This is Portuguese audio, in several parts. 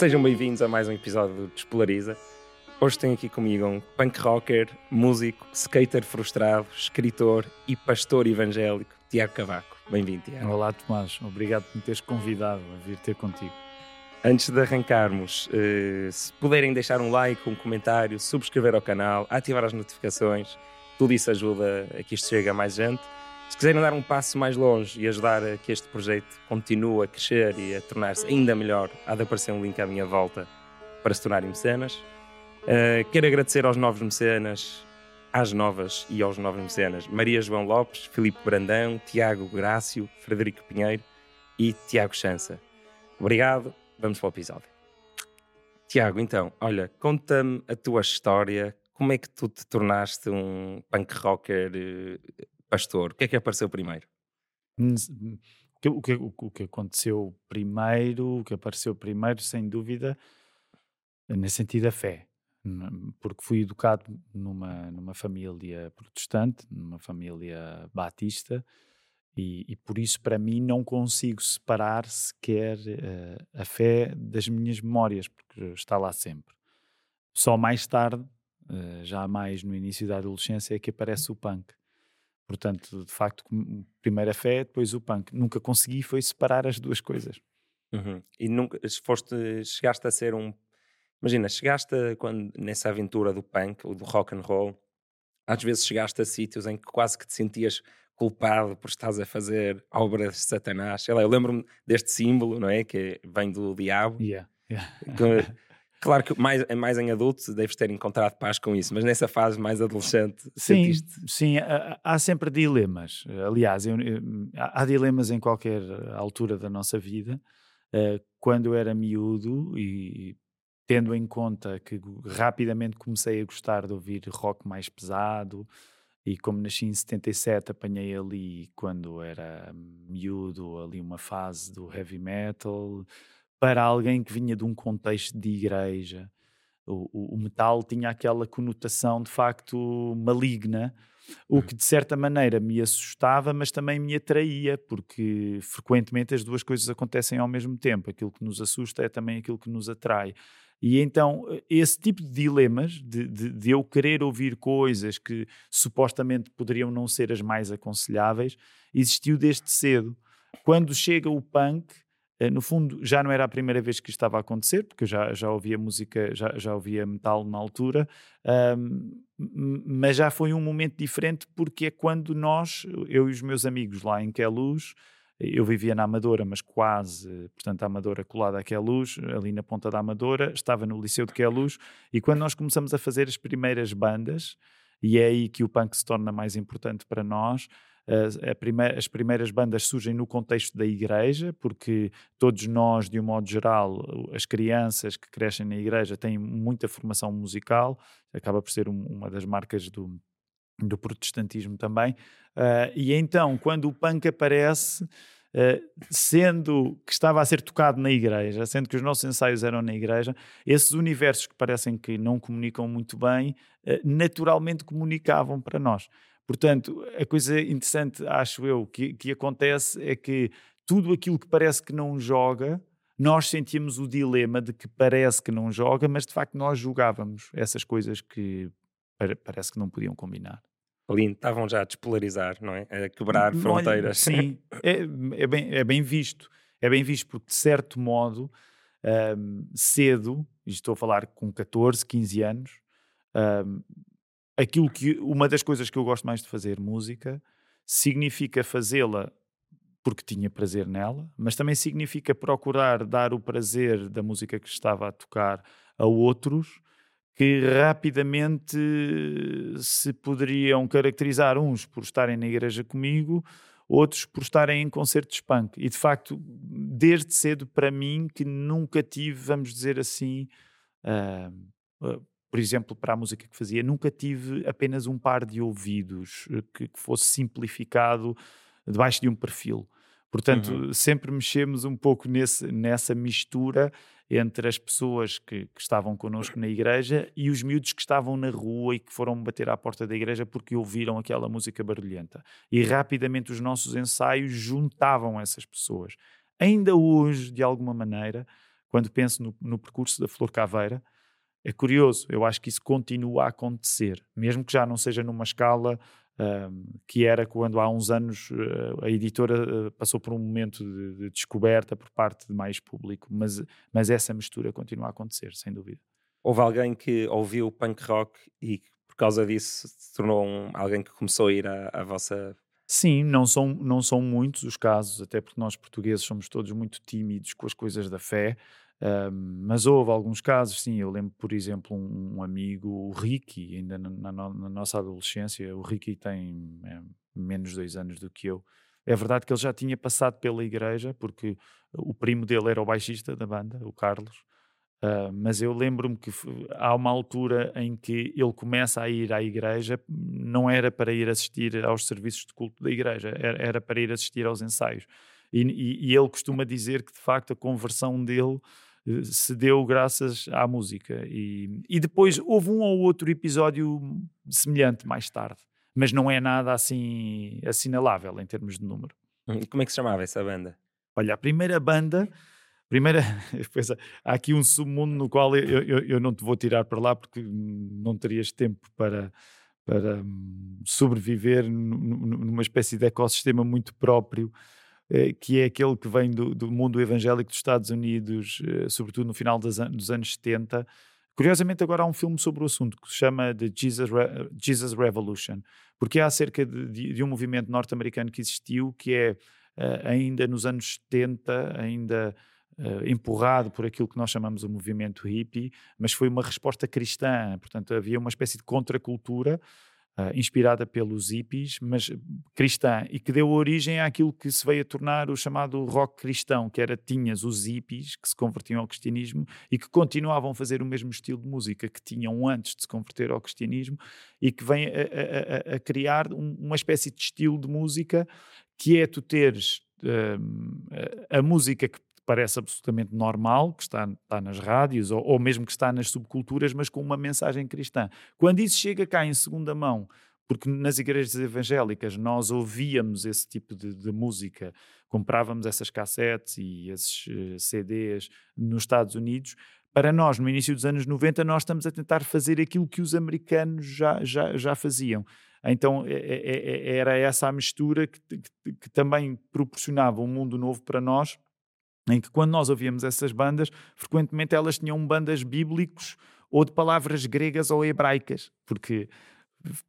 Sejam bem-vindos a mais um episódio do Despolariza. Hoje tenho aqui comigo um punk rocker, músico, skater frustrado, escritor e pastor evangélico, Tiago Cavaco. Bem-vindo, Tiago. Olá, Tomás. Obrigado por me teres convidado a vir ter contigo. Antes de arrancarmos, eh, se puderem deixar um like, um comentário, subscrever ao canal, ativar as notificações, tudo isso ajuda a que isto chegue a mais gente. Se quiserem dar um passo mais longe e ajudar a que este projeto continue a crescer e a tornar-se ainda melhor, há de aparecer um link à minha volta para se tornarem mecenas. Uh, quero agradecer aos novos mecenas, às novas e aos novos mecenas, Maria João Lopes, Filipe Brandão, Tiago Grácio, Frederico Pinheiro e Tiago Chança. Obrigado, vamos para o episódio. Tiago, então, olha, conta-me a tua história, como é que tu te tornaste um punk rocker uh, pastor? O que é que apareceu primeiro? Hum, o que, o, o que aconteceu primeiro, o que apareceu primeiro, sem dúvida, nesse sentido, a fé. Porque fui educado numa, numa família protestante, numa família batista, e, e, por isso, para mim, não consigo separar sequer uh, a fé das minhas memórias, porque está lá sempre. Só mais tarde, uh, já mais no início da adolescência, é que aparece o punk. Portanto, de facto, primeiro a fé, depois o punk. Nunca consegui foi separar as duas coisas. Uhum. E nunca foste, chegaste a ser um. Imagina, chegaste a, quando, nessa aventura do punk ou do rock and roll, às vezes chegaste a sítios em que quase que te sentias culpado por estás a fazer obras de Satanás. Sei lá, eu lembro-me deste símbolo, não é? Que vem do diabo. Yeah, yeah. Que, Claro que mais, mais em adulto deves ter encontrado paz com isso, mas nessa fase mais adolescente sim, sentiste... Sim, há, sempre dilemas. Aliás, eu, eu, há dilemas em qualquer altura da nossa vida. Uh, quando eu era miúdo e tendo em conta que rapidamente comecei a gostar de ouvir rock mais pesado e como nasci em 77 apanhei ali quando era miúdo ali uma fase do heavy metal para alguém que vinha de um contexto de igreja. O, o, o metal tinha aquela conotação de facto maligna, o uhum. que de certa maneira me assustava, mas também me atraía, porque frequentemente as duas coisas acontecem ao mesmo tempo. Aquilo que nos assusta é também aquilo que nos atrai. E então, esse tipo de dilemas, de, de, de, eu querer ouvir coisas que supostamente poderiam não ser as mais aconselháveis, existiu desde cedo. Quando chega o punk, no fundo, já não era a primeira vez que isto estava a acontecer, porque eu já, já ouvia música, já, já ouvia metal na altura, um, mas já foi um momento diferente porque é quando nós, eu e os meus amigos lá em Queluz, eu vivia na Amadora, mas quase, portanto, a Amadora colada a Queluz, ali na ponta da Amadora, estava no Liceu de Queluz, e quando nós começamos a fazer as primeiras bandas, e é aí que o punk se torna mais importante para nós, As primeiras bandas surgem no contexto da igreja, porque todos nós, de um modo geral, as crianças que crescem na igreja têm muita formação musical, acaba por ser um, uma das marcas do, do protestantismo também. Uh, e então, quando o punk aparece, uh, sendo que estava a ser tocado na igreja, sendo que os nossos ensaios eram na igreja, esses universos que parecem que não comunicam muito bem, uh, naturalmente comunicavam para nós. Portanto, a coisa interessante, acho eu, que, que acontece é que tudo aquilo que parece que não joga, nós sentíamos o dilema de que parece que não joga, mas de facto nós julgávamos essas coisas que parece que não podiam combinar. Lindo, estavam já a despolarizar, não é? A quebrar não, fronteiras. Sim, é, é, bem, é bem visto. É bem visto porque, de certo modo, um, cedo, e estou a falar com 14, 15 anos, um, aquilo que uma das coisas que eu gosto mais de fazer música significa fazê-la porque tinha prazer nela, mas também significa procurar dar o prazer da música que estava a tocar a outros que rapidamente se poderiam caracterizar uns por estarem na igreja comigo, outros por estarem em concertos punk. E de facto, desde cedo para mim que nunca tive, vamos dizer assim, uh, por exemplo, para a música que fazia, nunca tive apenas um par de ouvidos eh, que, que fosse simplificado debaixo de um perfil. Portanto, uhum. sempre mexemos um pouco nesse, nessa mistura entre as pessoas que, que, estavam connosco na igreja e os miúdos que estavam na rua e que foram bater à porta da igreja porque ouviram aquela música barulhenta. E rapidamente os nossos ensaios juntavam essas pessoas. Ainda hoje, de alguma maneira, quando penso no, no percurso da Flor Caveira, é curioso, eu acho que isso continua a acontecer, mesmo que já não seja numa escala que era quando há uns anos uh, a editora uh, passou por um momento de, de, descoberta por parte de mais público, mas, mas essa mistura continua a acontecer, sem dúvida. Houve alguém que ouviu punk rock e por causa disso se tornou um, alguém que começou a ir à, à vossa Sim, não são, não são muitos os casos, até porque nós portugueses somos todos muito tímidos com as coisas da fé, mas houve alguns casos, sim. Eu lembro, por exemplo, um, um amigo, o Ricky, ainda na, na, na, nossa adolescência. O Ricky tem é, menos dois anos do que eu. É verdade que ele já tinha passado pela igreja, porque o primo dele era o baixista da banda, o Carlos. Uh, mas eu lembro-me que há uma altura em que ele começa a ir à igreja, não era para ir assistir aos serviços de culto da igreja, era, era para ir assistir aos ensaios. E, e, e, ele costuma dizer que de facto a conversão dele se deu graças à música. E, e depois houve um ou outro episódio semelhante mais tarde, mas não é nada assim assinalável em termos de número. Hum, como é que se chamava essa banda? Olha, a primeira banda. Primeira, há aqui um submundo no qual eu, eu, eu não te vou tirar para lá porque não terias tempo para, para hum, sobreviver numa espécie de ecossistema muito próprio que é aquele que vem do, do, mundo evangélico dos Estados Unidos, eh, sobretudo no final dos, anos 70. Curiosamente, agora há um filme sobre o assunto que se chama The Jesus, Re Jesus Revolution, porque é acerca de, de, um movimento norte-americano que existiu, que é uh, ainda nos anos 70, ainda uh, empurrado por aquilo que nós chamamos o movimento hippie, mas foi uma resposta cristã, portanto havia uma espécie de contracultura uh, inspirada pelos hippies, mas cristã, e que deu origem àquilo que se veio a tornar o chamado rock cristão, que era tinhas os hippies que se convertiam ao cristianismo e que continuavam a fazer o mesmo estilo de música que tinham antes de se converter ao cristianismo e que vem a, a, a criar um, uma espécie de estilo de música que é tu teres uh, a música que parece absolutamente normal, que está, está nas rádios, ou, ou, mesmo que está nas subculturas, mas com uma mensagem cristã. Quando isso chega cá em segunda mão, porque nas igrejas evangélicas nós ouvíamos esse tipo de, de música, comprávamos essas cassetes e esses eh, CDs nos Estados Unidos, para nós, no início dos anos 90, nós estamos a tentar fazer aquilo que os americanos já, já, já faziam. Então é, é, é era essa a mistura que, que, que também proporcionava um mundo novo para nós em que quando nós ouvíamos essas bandas, frequentemente elas tinham bandas bíblicos ou de palavras gregas ou hebraicas, porque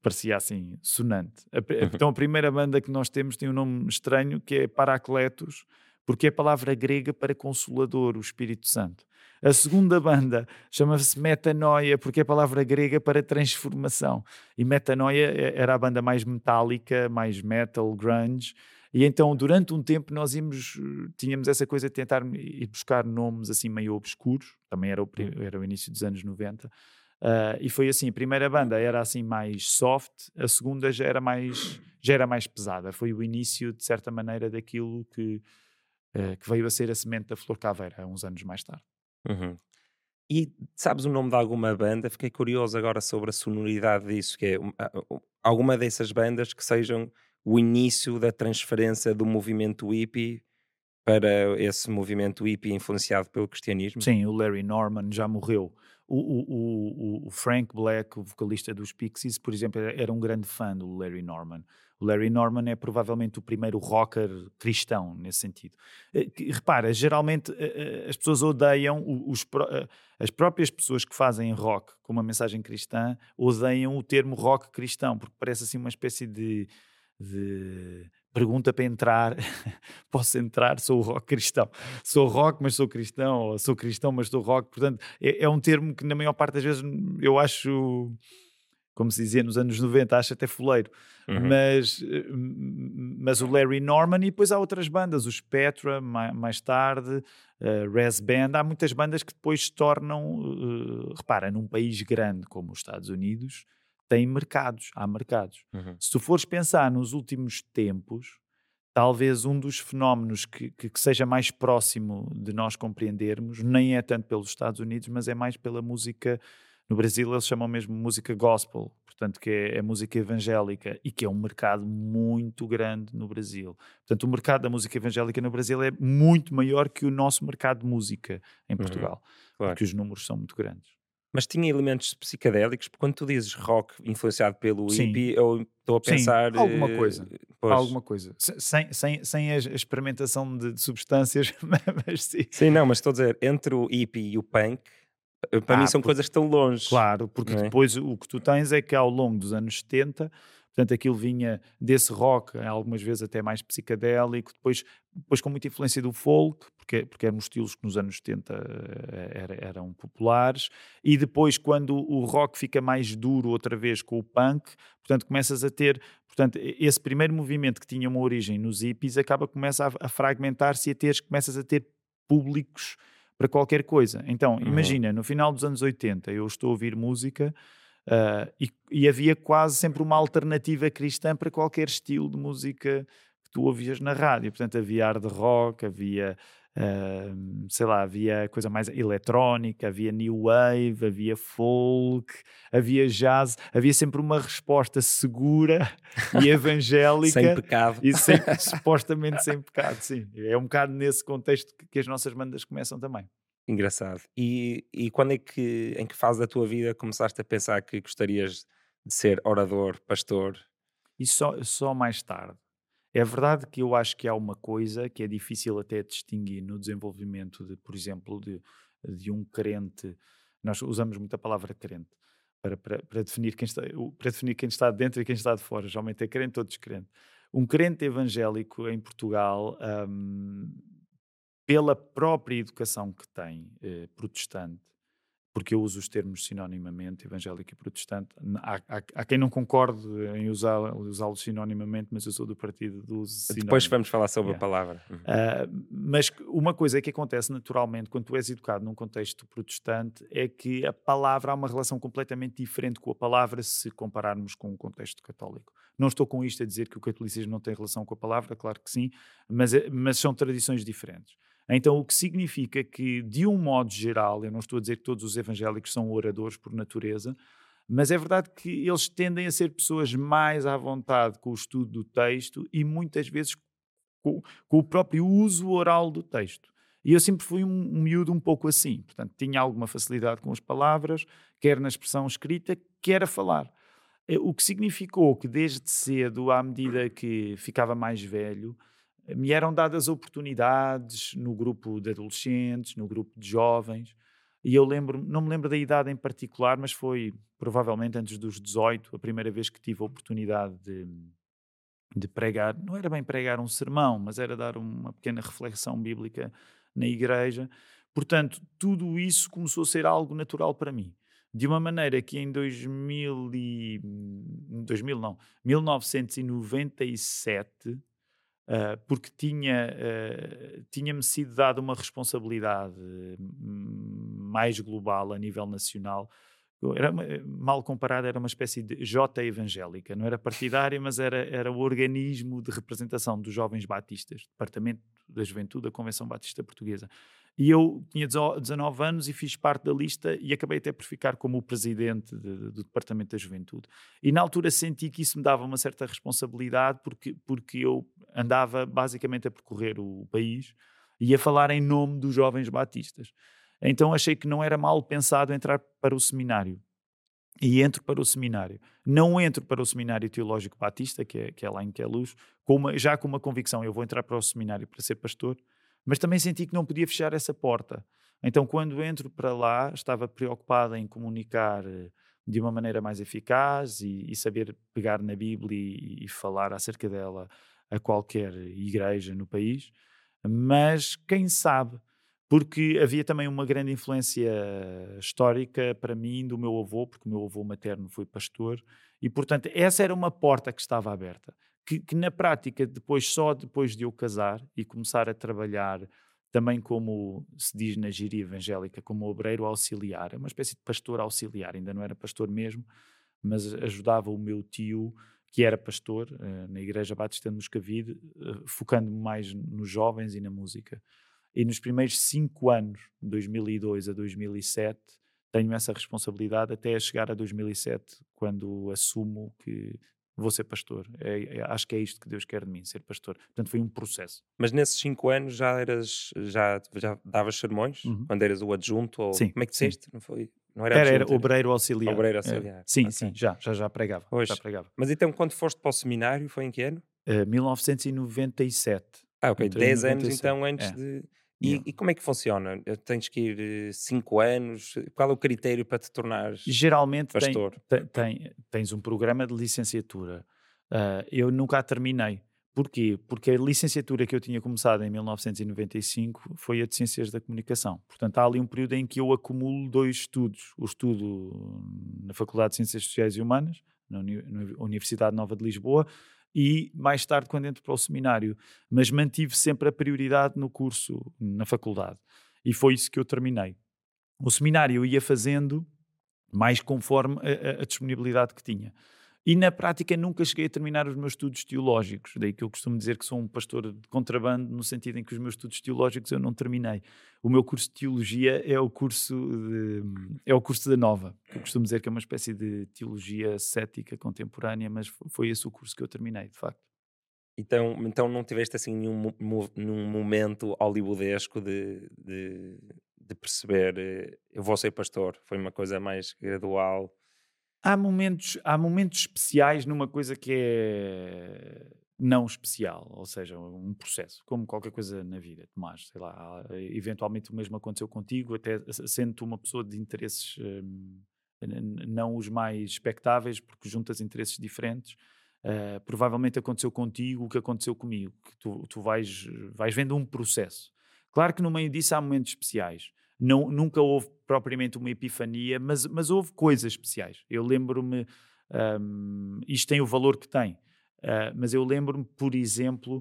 parecia assim sonante. Uhum. Então a primeira banda que nós temos tem um nome estranho que é Paracletos, porque é a palavra grega para consolador, o Espírito Santo. A segunda banda chama-se Metanoia, porque é a palavra grega para transformação. E Metanoia é, era a banda mais metálica, mais metal, grunge, e então, durante um tempo, nós íamos, tínhamos essa coisa de tentar ir buscar nomes assim meio obscuros, também era o, hum. era o início dos anos 90. Uh, ah, e foi assim, a primeira banda era assim mais soft, a segunda já era mais, já era mais pesada. Foi o início, de certa maneira, daquilo que, uh, que veio a ser a semente da Flor Caveira, uns anos mais tarde. Uhum. E sabes o nome de alguma banda? Fiquei curioso agora sobre a sonoridade disso, que é alguma dessas bandas que sejam o início da transferência do movimento hippie para esse movimento hippie influenciado pelo cristianismo? Sim, o Larry Norman já morreu. O, o, o, o Frank Black, o vocalista dos Pixies, por exemplo, era um grande fã do Larry Norman. O Larry Norman é provavelmente o primeiro rocker cristão nesse sentido. Eh, repara, geralmente eh, eh, as pessoas odeiam os, as próprias pessoas que fazem rock com uma mensagem cristã odeiam o termo rock cristão, porque parece assim uma espécie de de pergunta para entrar, posso entrar, sou rock cristão, sou rock mas sou cristão, ou sou cristão mas sou rock, portanto é, é, um termo que na maior parte das vezes eu acho, como se dizia nos anos 90, acho até fuleiro, uhum. mas, mas o Larry Norman e depois há outras bandas, o Spectra mais, mais tarde, uh, Res Band, há muitas bandas que depois se tornam, uh, repara, num país grande como os Estados Unidos, tem mercados, há mercados. Uhum. Se tu fores pensar nos últimos tempos, talvez um dos fenómenos que, que, que, seja mais próximo de nós compreendermos, nem é tanto pelos Estados Unidos, mas é mais pela música No Brasil eles chamam mesmo música gospel, portanto que é, é, música evangélica e que é um mercado muito grande no Brasil. Portanto o mercado da música evangélica no Brasil é muito maior que o nosso mercado de música em uhum. Portugal, uhum, claro. porque os números são muito grandes. Mas tinha elementos psicadélicos, porque quando tu dizes rock influenciado pelo Sim. hippie, eu estou a pensar. Sim, alguma eh, coisa. Pois. Alguma coisa. Sem, sem, sem a experimentação de, de substâncias, mas sim. Sim, não, mas estou a dizer, entre o hippie e o punk, eh, para ah, mim são coisas que estão longe. Claro, porque é? depois o que tu tens é que ao longo dos anos 70 Portanto, aquilo vinha desse rock, algumas vezes até mais psicadélico, depois, depois com muita influência do folk, porque, porque eram estilos que nos anos 70 eh, era, eram populares, e depois quando o rock fica mais duro outra vez com o punk, portanto começas a ter, portanto esse primeiro movimento que tinha uma origem nos hippies acaba começa a, a fragmentar-se e a ter, começas a ter públicos para qualquer coisa. Então, uhum. imagina, no final dos anos 80 eu estou a ouvir música Uh, e, e, havia quase sempre uma alternativa cristã para qualquer estilo de música que tu ouvias na rádio. Portanto, havia hard rock, havia, uh, sei lá, havia coisa mais eletrónica, havia new wave, havia folk, havia jazz. Havia sempre uma resposta segura e evangélica. sem pecado. E sem, supostamente sem pecado, sim. É um bocado nesse contexto que, que as nossas bandas começam também. Engraçado. E, e quando é que, em que fase da tua vida começaste a pensar que gostarias de ser orador, pastor? E só, só mais tarde. É verdade que eu acho que há uma coisa que é difícil até distinguir no desenvolvimento de, por exemplo, de, de um crente. Nós usamos muito a palavra crente para, para, para, definir quem está, para definir quem está dentro e quem está de fora. Geralmente é crente ou descrente. Um crente evangélico em Portugal hum, pela própria educação que tem eh, protestante, porque eu uso os termos sinonimamente, evangélico e protestante. Há, há, há quem não concorde em usá-los sinonimamente, mas eu sou do partido do uso Depois vamos falar sobre yeah. a palavra. Uhum. Uh, mas uma coisa que acontece naturalmente quando tu és educado num contexto protestante é que a palavra há uma relação completamente diferente com a palavra se compararmos com o contexto católico. Não estou com isto a dizer que o catolicismo não tem relação com a palavra, claro que sim, mas, é, mas são tradições diferentes. Então, o que significa que, de um modo geral, eu não estou a dizer que todos os evangélicos são oradores por natureza, mas é verdade que eles tendem a ser pessoas mais à vontade com o estudo do texto e muitas vezes com, com o próprio uso oral do texto. E eu sempre fui um, um miúdo um pouco assim, portanto, tinha alguma facilidade com as palavras, quer na expressão escrita, quer a falar. Eh, o que significou que desde cedo, à medida que ficava mais velho, me eram dadas oportunidades no grupo de adolescentes, no grupo de jovens, e eu lembro, não me lembro da idade em particular, mas foi provavelmente antes dos 18, a primeira vez que tive a oportunidade de, de pregar, não era bem pregar um sermão, mas era dar uma pequena reflexão bíblica na igreja. Portanto, tudo isso começou a ser algo natural para mim. De uma maneira que em 2000 e, 2000 não, 1997 Uh, porque tinha, uh, tinha-me sido dada uma responsabilidade hum, mais global a nível nacional. Era, mal comparado, era uma espécie de J evangélica, não era partidária, mas era, era o organismo de representação dos jovens batistas, Departamento da Juventude da Convenção Batista Portuguesa. E eu tinha 19 anos e fiz parte da lista e acabei até por ficar como o presidente de, do Departamento da Juventude. E na altura senti que isso me dava uma certa responsabilidade porque, porque eu andava basicamente a percorrer o país e a falar em nome dos jovens batistas. Então achei que não era mal pensado entrar para o seminário. E entro para o seminário. Não entro para o seminário teológico batista, que é, que é lá em Queluz, com uma, já com uma convicção, eu vou entrar para o seminário para ser pastor, mas também senti que não podia fechar essa porta. Então, quando entro para lá, estava preocupada em comunicar eh, de uma maneira mais eficaz e, e saber pegar na Bíblia e, e, falar acerca dela a qualquer igreja no país. Mas quem sabe, porque havia também uma grande influência histórica para mim do meu avô, porque o meu avô materno foi pastor, e portanto essa era uma porta que estava aberta que, que, na prática, depois, só depois de eu casar e começar a trabalhar também como se diz na gíria evangélica, como obreiro auxiliar, é uma espécie de pastor auxiliar, ainda não era pastor mesmo, mas ajudava o meu tio, que era pastor uh, na Igreja Batista de Moscavide, uh, focando-me mais nos jovens e na música. E nos primeiros cinco anos, de 2002 a 2007, tenho essa responsabilidade até chegar a 2007, quando assumo que vou ser pastor. É, é, acho que é isto que Deus quer de mim, ser pastor. Portanto, foi um processo. Mas nesses cinco anos já eras, já, já davas sermões? Uhum. Quando eras o adjunto? Ou, sim. Como é que disseste? Não foi? Não era, era, adjunto, era obreiro auxiliar. Obreiro auxiliar. É, sim, sim, já, já, já pregava. Já pregava. Mas então, quando foste para o seminário, foi em que ano? Uh, 1997. Ah, ok. 10 anos então antes é. de e, yeah. e, como é que funciona? Tens que ir 5 eh, anos? Qual é o critério para te tornares Geralmente pastor? Tem, tem, tens um programa de licenciatura. Uh, eu nunca a terminei. Porquê? Porque a licenciatura que eu tinha começado em 1995 foi a de Ciências da Comunicação. Portanto, há ali um período em que eu acumulo dois estudos. O estudo na Faculdade de Ciências Sociais e Humanas, na Universidade Nova de Lisboa, e mais tarde quando entro para o seminário. Mas mantive sempre a prioridade no curso, na faculdade. E foi isso que eu terminei. O seminário eu ia fazendo mais conforme a, a, disponibilidade que tinha. E na prática nunca cheguei a terminar os meus estudos teológicos. Daí que eu costumo dizer que sou um pastor de contrabando, no sentido em que os meus estudos teológicos eu não terminei. O meu curso de teologia é o curso, de, é o curso da Nova. Eu costumo dizer que é uma espécie de teologia cética contemporânea, mas foi esse o curso que eu terminei, de facto. Então, então não tiveste assim nenhum, nenhum momento hollywoodesco de, de, de perceber eh, eu vou ser pastor? Foi uma coisa mais gradual? Há momentos, há momentos especiais numa coisa que é não especial, ou seja, um processo, como qualquer coisa na vida, Tomás, sei lá, eventualmente o mesmo aconteceu contigo, até sendo uma pessoa de interesses hum, não os mais expectáveis, porque juntas interesses diferentes, uh, provavelmente aconteceu contigo o que aconteceu comigo, que tu, tu vais, vais vendo um processo. Claro que no meio disso há momentos especiais, não, nunca houve propriamente uma epifania, mas, mas houve coisas especiais. Eu lembro-me, um, isto tem o valor que tem, uh, mas eu lembro-me, por exemplo,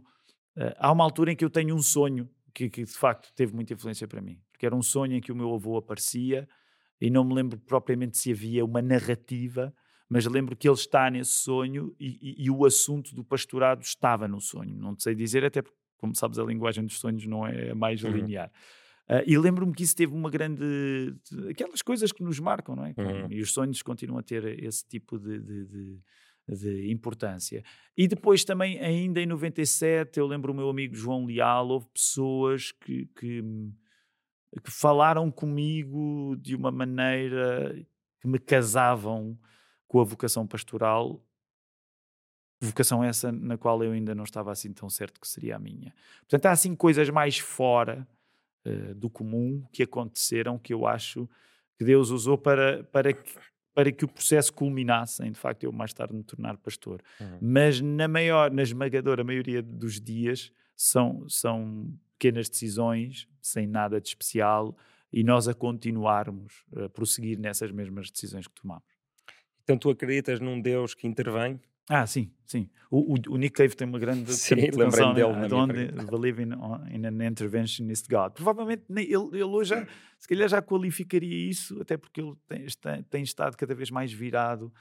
uh, há uma altura em que eu tenho um sonho que, que, de facto teve muita influência para mim, porque era um sonho em que o meu avô aparecia e não me lembro propriamente se havia uma narrativa, mas lembro que ele está nesse sonho e, e, e o assunto do pastorado estava no sonho. Não sei dizer, até porque, como sabes, a linguagem dos sonhos não é mais uhum. linear. Uh, e lembro-me que isso teve uma grande. aquelas coisas que nos marcam, não é? Uhum. E os sonhos continuam a ter esse tipo de, de, de, de, importância. E depois também, ainda em 97, eu lembro o meu amigo João Leal, houve pessoas que, que, que falaram comigo de uma maneira que me casavam com a vocação pastoral vocação essa na qual eu ainda não estava assim tão certo que seria a minha. Portanto, há assim coisas mais fora uh, do comum que aconteceram que eu acho que Deus usou para, para, que, para que o processo culminasse em, de facto, eu mais tarde me tornar pastor. Uhum. Mas na maior, na esmagadora maioria dos dias são, são pequenas decisões, sem nada de especial, e nós a continuarmos a prosseguir nessas mesmas decisões que tomamos. Então tu acreditas num Deus que intervém ah, sim, sim. O, o, o Nick Cave tem uma grande sim, canção, dele né? Don't believe in, in an interventionist God. Provavelmente ele, ele hoje, já, se calhar, já qualificaria isso, até porque ele tem, tem, tem estado cada vez mais virado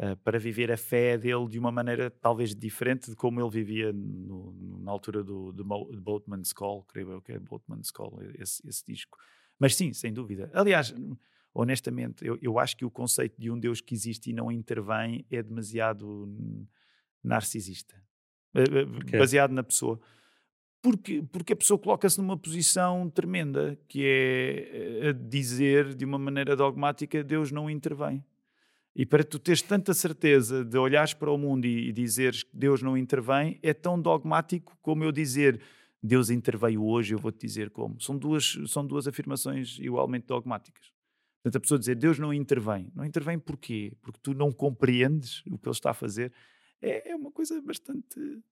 uh, para viver a fé dele de uma maneira talvez diferente de como ele vivia no, na altura do, do, Boatman's Call, creio eu que é Boatman's Call, esse, esse disco. Mas sim, sem dúvida. Aliás, honestamente, eu, eu acho que o conceito de um Deus que existe e não intervém é demasiado narcisista, eh, eh, baseado na pessoa. Porque, porque a pessoa coloca-se numa posição tremenda, que é eh, dizer de uma maneira dogmática: Deus não intervém. E para tu teres tanta certeza de olhares para o mundo e, e dizeres que Deus não intervém, é tão dogmático como eu dizer Deus interveio hoje, eu vou-te dizer como. São duas, são duas afirmações igualmente dogmáticas. Portanto, a pessoa dizer Deus não intervém. Não intervém porquê? Porque tu não compreendes o que ele está a fazer. É, é uma coisa bastante,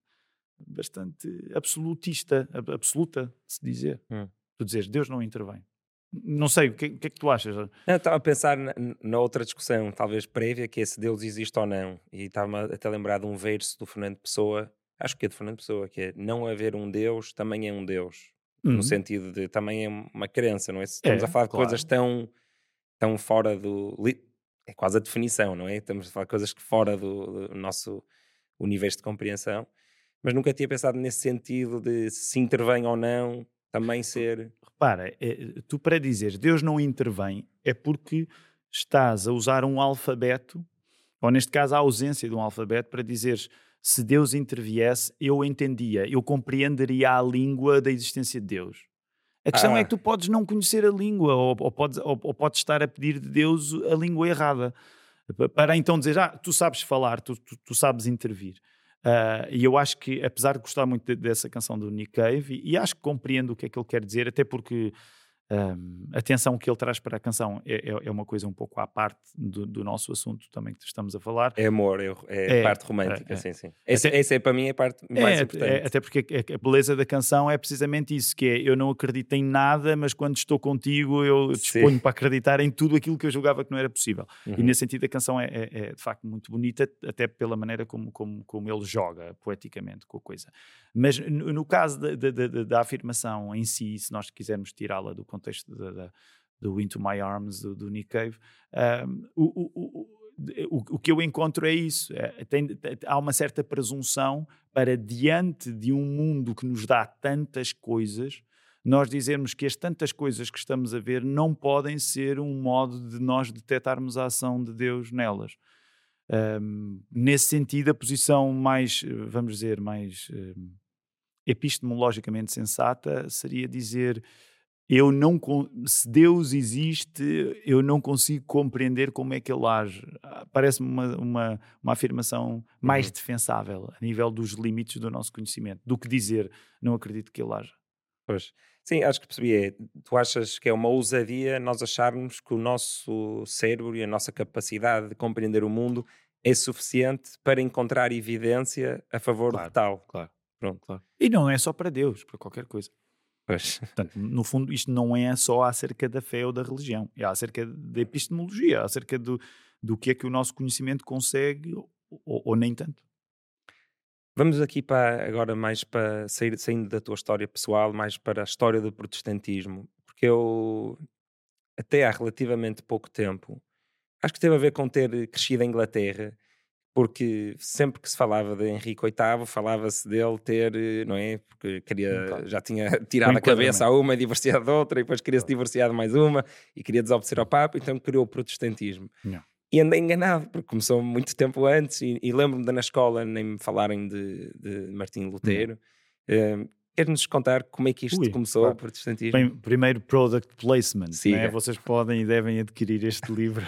bastante absolutista, absoluta, se dizer. Hum. Tu dizes Deus não intervém. Não sei, o que, que é que tu achas? Eu estava a pensar na, na, outra discussão, talvez prévia, que é se Deus existe ou não. E estava-me até a lembrar de um verso do Fernando Pessoa, acho que é do Fernando Pessoa, que é não haver um Deus também é um Deus. Uhum. No sentido de também é uma crença, não é? Estamos é, a falar de claro. coisas tão tão fora do. É quase a definição, não é? Estamos a falar de coisas que fora do, do nosso universo de compreensão, mas nunca tinha pensado nesse sentido de se intervém ou não também ser. repara, é, tu para dizer Deus não intervém é porque estás a usar um alfabeto, ou neste caso a ausência de um alfabeto, para dizeres se Deus interviesse, eu entendia, eu compreenderia a língua da existência de Deus. A questão é ah. é que tu podes não conhecer a língua, ou, ou, podes, ou, ou podes estar a pedir de Deus a língua errada. Para então dizer, ah, tu sabes falar, tu, tu, tu sabes intervir. Uh, e eu acho que, apesar de gostar muito de, dessa canção do Nick Cave, e, e, acho que compreendo o que é que ele quer dizer, até porque um, a atenção que ele traz para a canção é, é, é uma coisa um pouco à parte do, do, nosso assunto também que estamos a falar. É amor, é, é, é parte romântica, é, sim, sim. Essa, essa é para mim a parte mais importante. até porque a, a, beleza da canção é precisamente isso, que é eu não acredito em nada, mas quando estou contigo eu disponho sim. para acreditar em tudo aquilo que eu julgava que não era possível. Uhum. E nesse sentido a canção é, de facto muito bonita, até pela maneira como, como, como ele joga poeticamente com a coisa. Mas no, no caso da, da, da, da afirmação em si, se nós quisermos tirá-la do contexto da, da, do Into My Arms do, do Nick Cave, um, o, o, o, o, que eu encontro é isso. É, tem, há uma certa presunção para, diante de um mundo que nos dá tantas coisas, nós dizermos que as tantas coisas que estamos a ver não podem ser um modo de nós detectarmos a ação de Deus nelas. Um, nesse sentido, a posição mais, vamos dizer, mais um, epistemologicamente sensata seria dizer eu não se Deus existe, eu não consigo compreender como é que ele age. Ah, parece-me uma, uma, uma, afirmação mais uhum. defensável a nível dos limites do nosso conhecimento do que dizer não acredito que ele haja. Pois. Sim, acho que percebi. É, tu achas que é uma ousadia nós acharmos que o nosso cérebro e a nossa capacidade de compreender o mundo é suficiente para encontrar evidência a favor claro, de tal. Claro. Pronto. Claro. E não é só para Deus, para qualquer coisa. Pois. Portanto, no fundo, isto não é só acerca da fé ou da religião, é acerca da epistemologia, é acerca do, do que é que o nosso conhecimento consegue ou, ou nem tanto. Vamos aqui para agora mais para sair saindo da tua história pessoal, mais para a história do protestantismo, porque eu até há relativamente pouco tempo acho que teve a ver com ter crescido em Inglaterra porque sempre que se falava de Henrique VIII, falava-se dele ter, não é? Porque queria, já tinha tirado a cabeça a uma e divorciado de outra, e depois queria se divorciar de mais uma, e queria desobedecer ao Papa, então criou o protestantismo. Não. E andei enganado, porque começou muito tempo antes, e, e lembro-me de na escola nem me falarem de, de Martim Lutero. Hum, Queres-nos contar como é que isto Ui, começou, claro. o protestantismo? Bem, primeiro, product placement. Né? Vocês podem e devem adquirir este livro.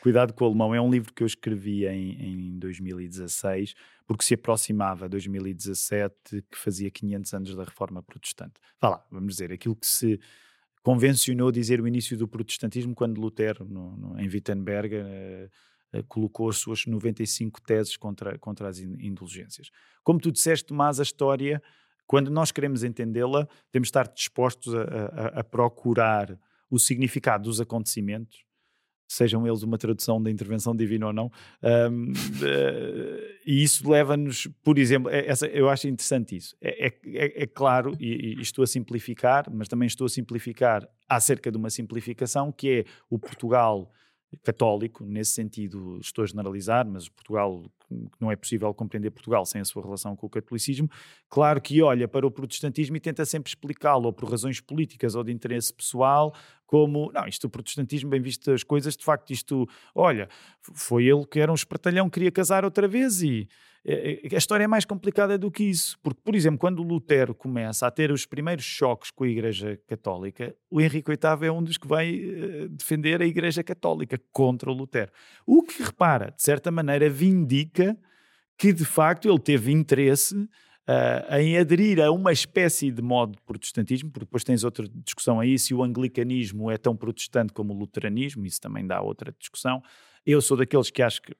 Cuidado com o alemão. É um livro que eu escrevi em, em 2016, porque se aproximava 2017, que fazia 500 anos da reforma protestante. Vá lá, vamos dizer, aquilo que se convencionou dizer o início do protestantismo quando Lutero, no, no, em Wittenberg, uh, uh, colocou as suas 95 teses contra, contra as indulgências. Como tu disseste, Tomás, a história quando nós queremos entendê-la, temos de estar dispostos a, a, a, procurar o significado dos acontecimentos, sejam eles uma tradução da intervenção divina ou não, um, eh, e isso leva-nos, por exemplo, é, essa, eu acho interessante isso. É, é, é, é claro, e, e, estou a simplificar, mas também estou a simplificar acerca de uma simplificação, que é o Portugal católico, nesse sentido estou a generalizar, mas Portugal, não é possível compreender Portugal sem a sua relação com o catolicismo, claro que olha para o protestantismo e tenta sempre explicá-lo, ou por razões políticas ou de interesse pessoal, como, não, isto o protestantismo, bem visto as coisas, de facto isto, olha, foi ele que era um espertalhão, queria casar outra vez e a história é mais complicada do que isso, porque, por exemplo, quando Lutero começa a ter os primeiros choques com a Igreja Católica, o Henrique VIII é um dos que vai uh, defender a Igreja Católica contra o Lutero. O que, repara, de certa maneira, vindica que, de facto, ele teve interesse uh, em aderir a uma espécie de modo de protestantismo, porque depois tens outra discussão aí se o anglicanismo é tão protestante como o luteranismo, isso também dá outra discussão. Eu sou daqueles que acho que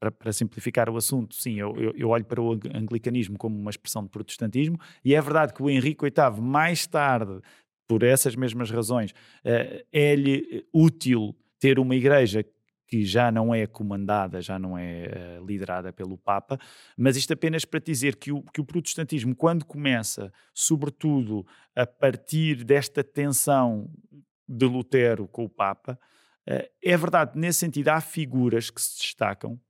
para, para, simplificar o assunto, sim, eu, eu, eu, olho para o anglicanismo como uma expressão de protestantismo, e é verdade que o Henrique VIII, mais tarde, por essas mesmas razões, uh, é-lhe útil ter uma igreja que já não é comandada, já não é uh, liderada pelo Papa, mas isto apenas para dizer que o, que o protestantismo, quando começa, sobretudo a partir desta tensão de Lutero com o Papa, é verdade, nesse sentido, há figuras que se destacam,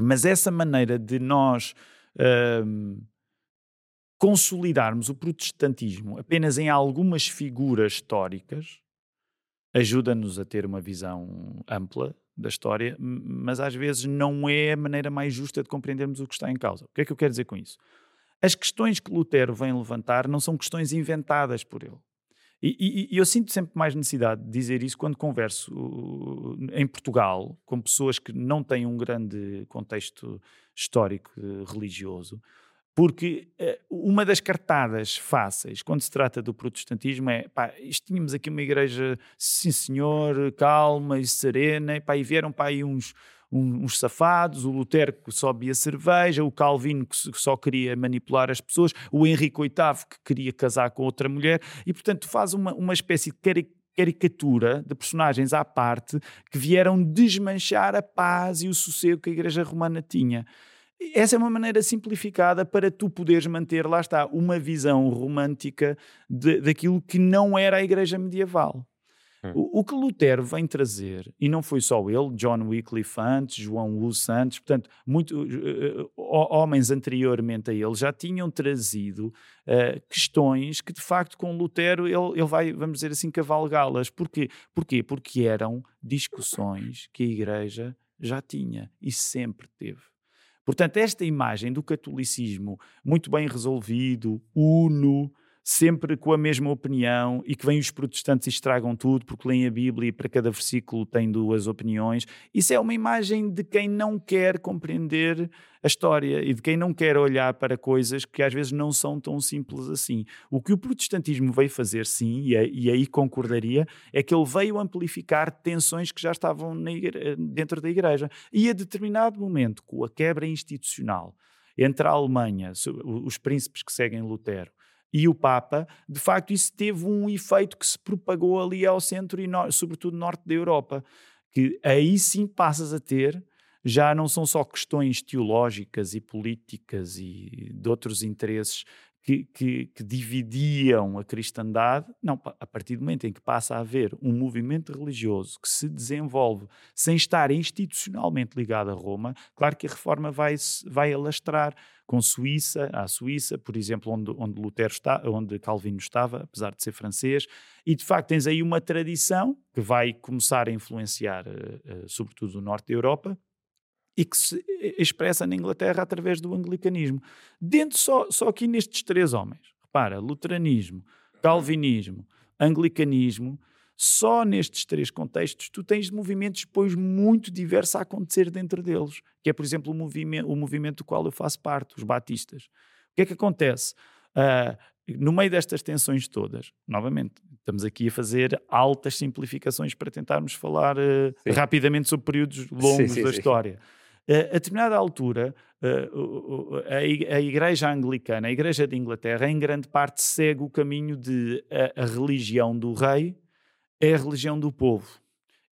mas essa maneira de nós. Um, consolidarmos o protestantismo apenas em algumas figuras históricas ajuda-nos a ter uma visão ampla da história, mas às vezes não é a maneira mais justa de compreendermos o que está em causa. O que é que eu quero dizer com isso? As questões que Lutero vem levantar não são questões inventadas por ele. E, e, e, eu sinto sempre mais necessidade de dizer isso quando converso uh, em Portugal com pessoas que não têm um grande contexto histórico uh, religioso, porque uh, uma das cartadas fáceis quando se trata do protestantismo é pá, tínhamos aqui uma igreja, sim senhor, calma e serena, e, pá, e vieram para aí uns uns safados, o Lutero que só bebia cerveja, o Calvino que só queria manipular as pessoas, o Henrique VIII que queria casar com outra mulher, e portanto faz uma, uma espécie de caricatura de personagens à parte que vieram desmanchar a paz e o sossego que a Igreja Romana tinha. Essa é uma maneira simplificada para tu poderes manter, lá está, uma visão romântica de, daquilo que não era a Igreja medieval. Hum. O, o, que Lutero vem trazer, e não foi só ele, John Wycliffe antes, João Hus antes, portanto, muito, uh, homens anteriormente a ele já tinham trazido uh, questões que, de facto, com Lutero ele, ele vai, vamos dizer assim, cavalgá-las. Porquê? Porquê? Porque eram discussões que a Igreja já tinha e sempre teve. Portanto, esta imagem do catolicismo muito bem resolvido, uno, sempre com a mesma opinião e que vêm os protestantes e estragam tudo porque leem a Bíblia e para cada versículo tem duas opiniões. Isso é uma imagem de quem não quer compreender a história e de quem não quer olhar para coisas que às vezes não são tão simples assim. O que o protestantismo veio fazer, sim, e, aí concordaria, é que ele veio amplificar tensões que já estavam dentro da igreja. E a determinado momento, com a quebra institucional entre a Alemanha, os príncipes que seguem Lutero, e o Papa, de facto, isso teve um efeito que se propagou ali ao centro e, no, sobretudo, norte da Europa. Que aí sim passas a ter, já não são só questões teológicas e políticas e de outros interesses que, que, que, dividiam a cristandade, não, a partir do momento em que passa a haver um movimento religioso que se desenvolve sem estar institucionalmente ligado a Roma, claro que a reforma vai, vai alastrar com Suíça, a Suíça, por exemplo, onde, onde Lutero está, onde Calvino estava, apesar de ser francês, e de facto tens aí uma tradição que vai começar a influenciar, uh, uh, sobretudo o norte da Europa, e que se expressa na Inglaterra através do anglicanismo. Dentro só, só aqui nestes três homens, repara, luteranismo, calvinismo, anglicanismo, só nestes três contextos tu tens movimentos depois muito diversos a acontecer dentro deles, que é, por exemplo, o movimento, o movimento do qual eu faço parte, os batistas. O que é que acontece? Uh, no meio destas tensões todas, novamente, estamos aqui a fazer altas simplificações para tentarmos falar uh, rapidamente sobre períodos longos sim, sim, da sim. história. Uh, a determinada altura, uh, a, Igreja Anglicana, a Igreja de Inglaterra, em grande parte segue o caminho de a, a religião do rei é a religião do povo.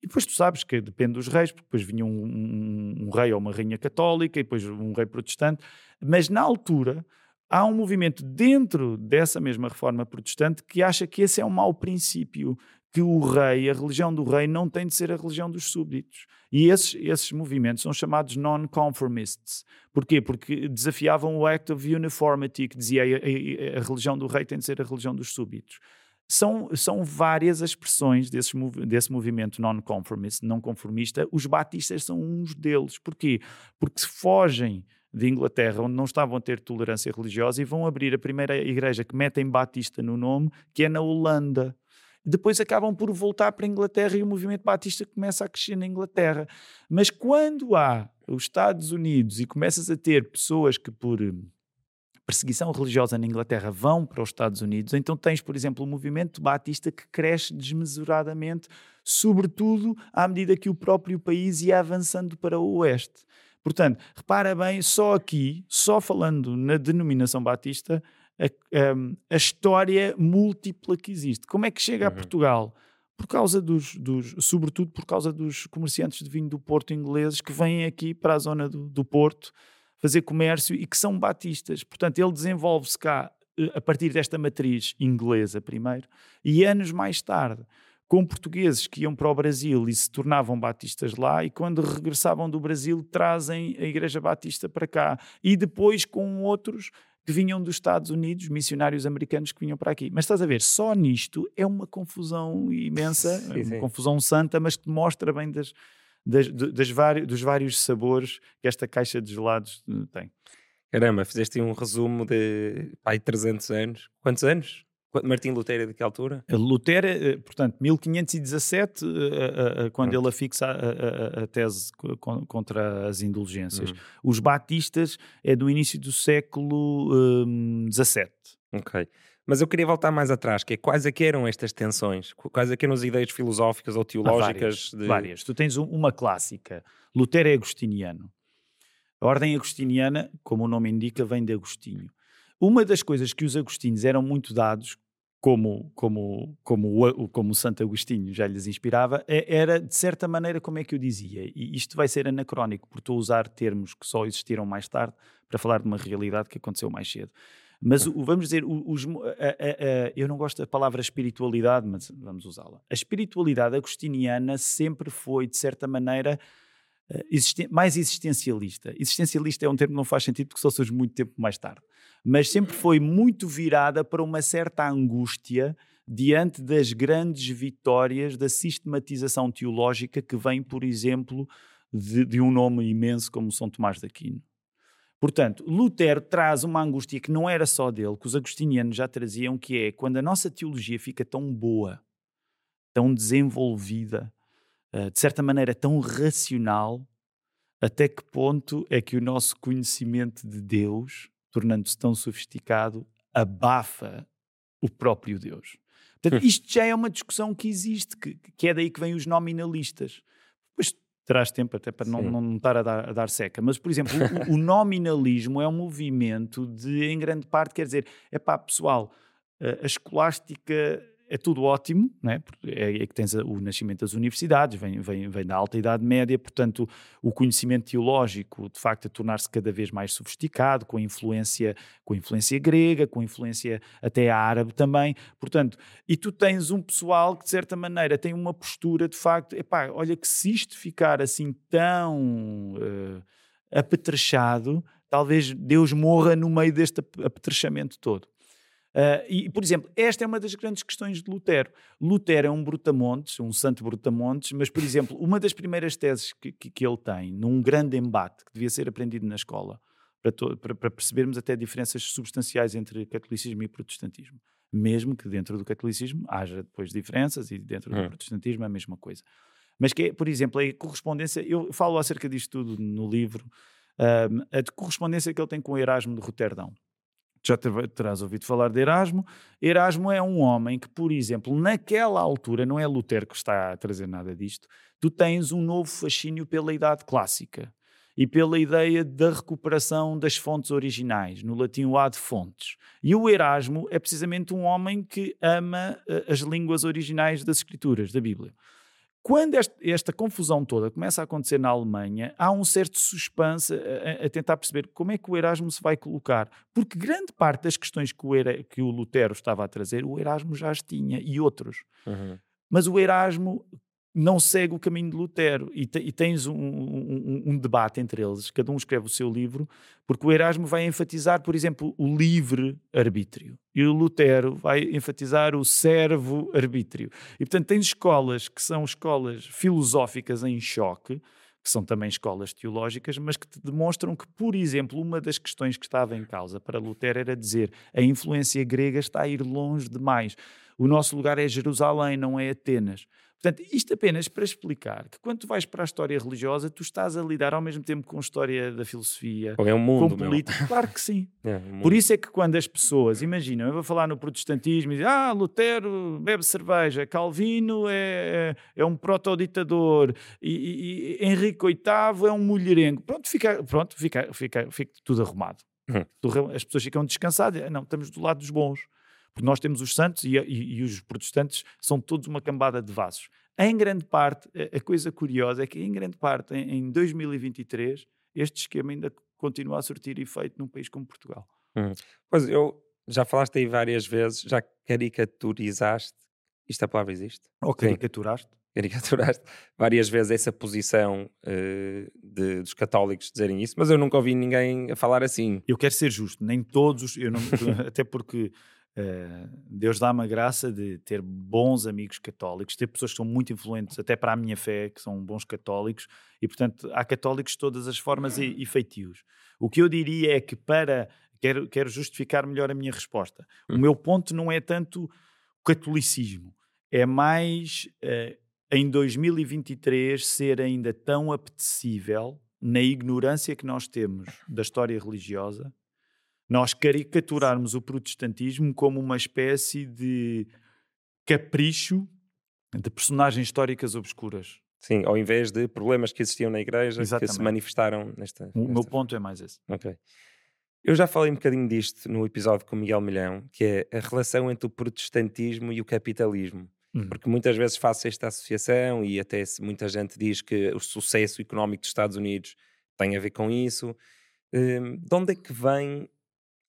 E depois tu sabes que depende dos reis, porque depois vinha um, um, um, rei ou uma rainha católica e depois um rei protestante, mas na altura há um movimento dentro dessa mesma reforma protestante que acha que esse é um mau princípio, que o rei, a religião do rei, não tem de ser a religião dos súbditos. E esses, esses movimentos são chamados non-conformists. Porquê? Porque desafiavam o Act of Uniformity, que dizia a, a, a, religião do rei tem de ser a religião dos súbditos. São, são várias as expressões desse, desse movimento non-conformist, não conformista. Os batistas são uns deles. Porquê? Porque se fogem de Inglaterra, onde não estavam a ter tolerância religiosa, e vão abrir a primeira igreja que metem Batista no nome, que é na Holanda depois acabam por voltar para a Inglaterra e o movimento batista começa a crescer na Inglaterra. Mas quando há os Estados Unidos e começas a ter pessoas que por perseguição religiosa na Inglaterra vão para os Estados Unidos, então tens, por exemplo, o movimento batista que cresce desmesuradamente, sobretudo à medida que o próprio país ia avançando para o oeste. Portanto, repara bem, só aqui, só falando na denominação batista, a, a, a, história múltipla que existe. Como é que chega uhum. a Portugal? Por causa dos, dos, sobretudo por causa dos comerciantes de vinho do Porto ingleses que vêm aqui para a zona do, do Porto fazer comércio e que são batistas. Portanto, ele desenvolve-se cá eh, a partir desta matriz inglesa primeiro e anos mais tarde com portugueses que iam para o Brasil e se tornavam batistas lá e quando regressavam do Brasil trazem a Igreja Batista para cá e depois com outros que vinham dos Estados Unidos, missionários americanos que vinham para aqui. Mas estás a ver, só nisto é uma confusão imensa, sim, sim. uma confusão santa, mas que mostra bem das, das, das vários, dos vários sabores que esta caixa de gelados eh, tem. Caramba, fizeste um resumo de pai 300 anos. Quantos anos? Martim Lutero é de que altura? Lutero, eh, portanto, 1517, eh, quando ele afixa a, a, a tese contra as indulgências. Uhum. Os batistas é do início do século XVII. Um, ok. Mas eu queria voltar mais atrás, que é quais é que eram estas tensões? Quais é que eram as ideias filosóficas ou teológicas? Várias, de... várias. Tu tens uma clássica. Lutero é agostiniano. A ordem agostiniana, como o nome indica, vem de Agostinho. Uma das coisas que os agostinhos eram muito dados, como, como, como, o, como o Santo Agostinho já lhes inspirava, é, era, de certa maneira, como é que eu dizia? E isto vai ser anacrónico, por estou a usar termos que só existiram mais tarde para falar de uma realidade que aconteceu mais cedo. Mas o, vamos dizer, os, a, a, a, eu não gosto da palavra espiritualidade, mas vamos usá-la. A espiritualidade agostiniana sempre foi, de certa maneira, eh, existen mais existencialista. Existencialista é um termo que não faz sentido porque só surge muito tempo mais tarde. Mas sempre foi muito virada para uma certa angústia diante das grandes vitórias da sistematização teológica que vem, por exemplo, de, de um nome imenso como São Tomás de Aquino. Portanto, Lutero traz uma angústia que não era só dele, que os agostinianos já traziam, que é quando a nossa teologia fica tão boa, tão desenvolvida, eh, de certa maneira tão racional, até que ponto é que o nosso conhecimento de Deus, tornando-se tão sofisticado, abafa o próprio Deus. Portanto, hum. isto já é uma discussão que existe, que, que é daí que vêm os nominalistas. Pois terás tempo até para não, não estar a dar, a dar, seca. Mas, por exemplo, o, o, nominalismo é um movimento de, em grande parte, quer dizer, é pá, pessoal, a escolástica é tudo ótimo, né? é, é que tens o nascimento das universidades, vem, vem, vem da alta Idade Média, portanto, o conhecimento teológico, de facto, a tornar-se cada vez mais sofisticado, com a influência, com influência grega, com a influência até árabe também, portanto, e tu tens um pessoal que, de certa maneira, tem uma postura, de facto, epá, olha que se isto ficar assim tão uh, apetrechado, talvez Deus morra no meio deste apetrechamento todo. Uh, e, por exemplo, esta é uma das grandes questões de Lutero. Lutero é um brutamontes, um santo brutamontes, mas, por exemplo, uma das primeiras teses que, que, que ele tem, num grande embate que devia ser aprendido na escola, para, to, para, para, percebermos até diferenças substanciais entre catolicismo e protestantismo, mesmo que dentro do catolicismo haja depois diferenças e dentro do hum. protestantismo é a mesma coisa. Mas que é, por exemplo, a correspondência, eu falo acerca disto tudo no livro, uh, a correspondência que ele tem com o Erasmo de Roterdão já terás ouvido falar de Erasmo. Erasmo é um homem que, por exemplo, naquela altura, não é Lutero que está a trazer nada disto, tu tens um novo fascínio pela idade clássica e pela ideia da recuperação das fontes originais, no latim o ad fontes. E o Erasmo é precisamente um homem que ama eh, as línguas originais das escrituras, da Bíblia. Quando esta, esta, confusão toda começa a acontecer na Alemanha, há um certo suspense a, a, tentar perceber como é que o Erasmo se vai colocar. Porque grande parte das questões que o, Era, que o Lutero estava a trazer, o Erasmo já as tinha e outros. Uhum. Mas o Erasmo não segue o caminho de Lutero e, te, e tens um, um, um, debate entre eles, cada um escreve o seu livro, porque o Erasmo vai enfatizar, por exemplo, o livre arbítrio e o Lutero vai enfatizar o servo arbítrio. E portanto tens escolas que são escolas filosóficas em choque, que são também escolas teológicas, mas que te demonstram que, por exemplo, uma das questões que estava em causa para Lutero era dizer a influência grega está a ir longe demais. O nosso lugar é Jerusalém, não é Atenas. Portanto, isto apenas para explicar que quando tu vais para a história religiosa, tu estás a lidar ao mesmo tempo com a história da filosofia, é um mundo, com política. Claro que sim. É um Por isso é que quando as pessoas, imaginam, eu vou falar no protestantismo e dizem, ah, Lutero bebe cerveja, Calvino é, é um proto-ditador e, e, e, Henrique VIII é um mulherengo. Pronto, fica, pronto, fica, fica, fica tudo arrumado. Hum. As pessoas ficam descansadas. Não, estamos do lado dos bons. Porque nós temos os santos e, e, e, os protestantes são todos uma cambada de vasos. Em grande parte, a coisa curiosa é que, em grande parte, em, em 2023, este esquema ainda continua a surtir efeito num país como Portugal. Hum. Pois eu já falaste aí várias vezes, já caricaturizaste. Isto a palavra existe? Ou caricaturaste? caricaturaste várias vezes essa posição uh, de, dos católicos dizerem isso, mas eu nunca ouvi ninguém a falar assim. Eu quero ser justo, nem todos, eu não, até porque uh, Deus dá-me a graça de ter bons amigos católicos, ter pessoas que são muito influentes até para a minha fé, que são bons católicos, e portanto há católicos de todas as formas e, e feitios. O que eu diria é que para. Quero, quero justificar melhor a minha resposta. O hum. meu ponto não é tanto o catolicismo, é mais uh, em 2023 ser ainda tão apetecível, na ignorância que nós temos da história religiosa, nós caricaturarmos o protestantismo como uma espécie de capricho de personagens históricas obscuras. Sim, ao invés de problemas que existiam na igreja Exatamente. que se manifestaram nesta. O nesta... meu ponto é mais esse. Ok. Eu já falei um bocadinho disto no episódio com Miguel Milhão, que é a relação entre o protestantismo e o capitalismo. Uhum. Porque muitas vezes faço esta associação e até muita gente diz que o sucesso económico dos Estados Unidos tem a ver com isso. Um, de onde é que vem.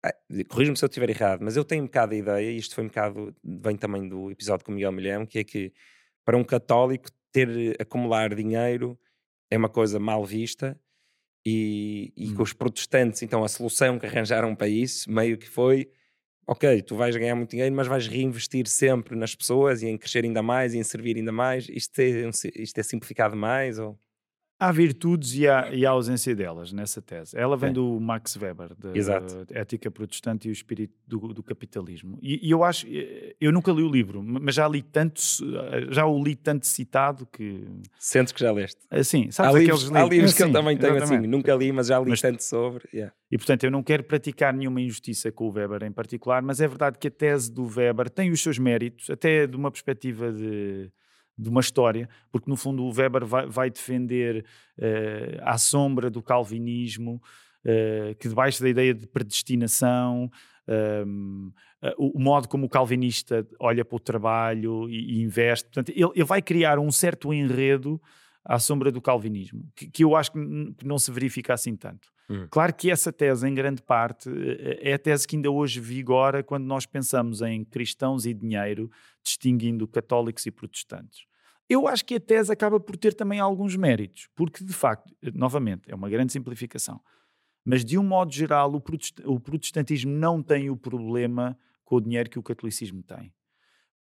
Ah, Corrijo-me se eu estiver errado, mas eu tenho um bocado a ideia, e isto foi um bocado, vem também do episódio com Miguel Milhão, que é que para um católico ter acumular dinheiro é uma coisa mal vista e, e hum. com os protestantes, então a solução que arranjaram para isso meio que foi ok, tu vais ganhar muito dinheiro, mas vais reinvestir sempre nas pessoas e em crescer ainda mais e em servir ainda mais. Isto é, isto é simplificado mais? Ou... Há virtudes e há, e há ausência delas nessa tese. Ela vem é. do Max Weber, da Ética Protestante e o Espírito do, do Capitalismo. E, e, eu acho, eu nunca li o livro, mas já li tanto, já o li tanto citado que. Sentes que já leste? Sim, sabes há livros, livros? Há livros que eu também tenho assim, nunca li, mas já li mas, tanto sobre. Yeah. E portanto eu não quero praticar nenhuma injustiça com o Weber em particular, mas é verdade que a tese do Weber tem os seus méritos, até de uma perspectiva de de uma história, porque no fundo o Weber vai, vai defender uh, à sombra do calvinismo, uh, que debaixo da ideia de predestinação, um, ehm, o, o, modo como o calvinista olha para o trabalho e, e investe, portanto, ele, ele, vai criar um certo enredo à sombra do calvinismo, que, que eu acho que, que, não se verifica assim tanto. Hum. Claro que essa tese, em grande parte, é a tese que ainda hoje vigora quando nós pensamos em cristãos e dinheiro, distinguindo católicos e protestantes. Eu acho que a tese acaba por ter também alguns méritos, porque de facto, novamente, é uma grande simplificação, mas de um modo geral, o protestantismo não tem o problema com o dinheiro que o catolicismo tem.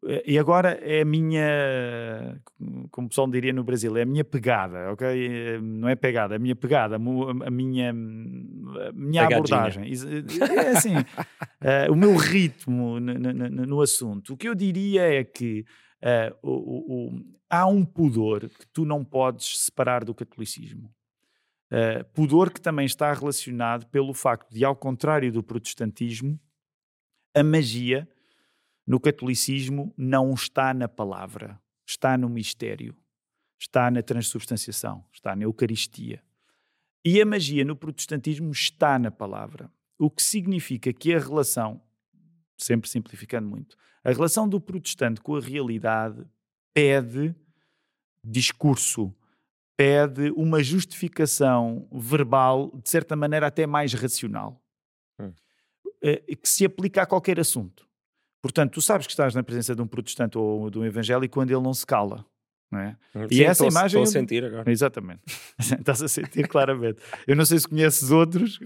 Eh, e agora é a minha, como o pessoal diria no Brasil, é a minha pegada, ok? Eh, não é pegada, é a minha pegada, a minha, a minha abordagem. É assim, uh, o meu ritmo no, no, no, assunto. O que eu diria é que uh, o, o, há um pudor que tu não podes separar do catolicismo. Uh, pudor que também está relacionado pelo facto de, ao contrário do protestantismo, a magia no catolicismo não está na palavra, está no mistério, está na transubstanciação, está na Eucaristia. E a magia no protestantismo está na palavra, o que significa que a relação, sempre simplificando muito, a relação do protestante com a realidade pede discurso, pede uma justificação verbal, de certa maneira até mais racional, hum. Eh, que se aplica a qualquer assunto. Portanto, tu sabes que estás na presença de um protestante ou de um evangélico quando ele não se cala. Não é? Hum, sim, e essa imagem. Estou a sentir agora. Exatamente. Estás a sentir claramente. Eu não sei se conheces outros,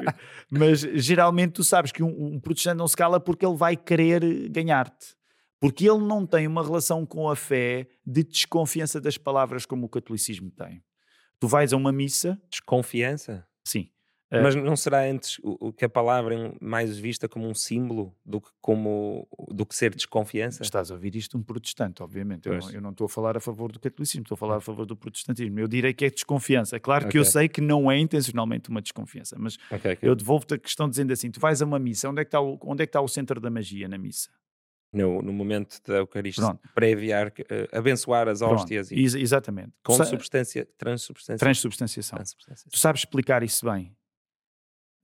mas geralmente tu sabes que um, um protestante não se cala porque ele vai querer ganhar-te. Porque ele não tem uma relação com a fé de desconfiança das palavras como o catolicismo tem. Tu vais a uma missa. Desconfiança? Sim. Eh, Mas não será antes o, que a palavra é mais vista como um símbolo do que, como, do que ser desconfiança? Estás a ouvir isto um protestante, obviamente. Eu não, eu não, estou a falar a favor do catolicismo, estou a falar a favor do protestantismo. Eu direi que é desconfiança. Claro que okay. eu sei que não é intencionalmente uma desconfiança, mas okay, okay. eu devolvo-te a questão dizendo assim: tu vais a uma missa, onde é que está o, onde é que está o centro da magia na missa? No, no momento da Eucaristia, prévia, uh, abençoar as hóstias. E, exatamente. Com substância, transubstância. Transubstanciação. transubstanciação. Tu sabes explicar isso bem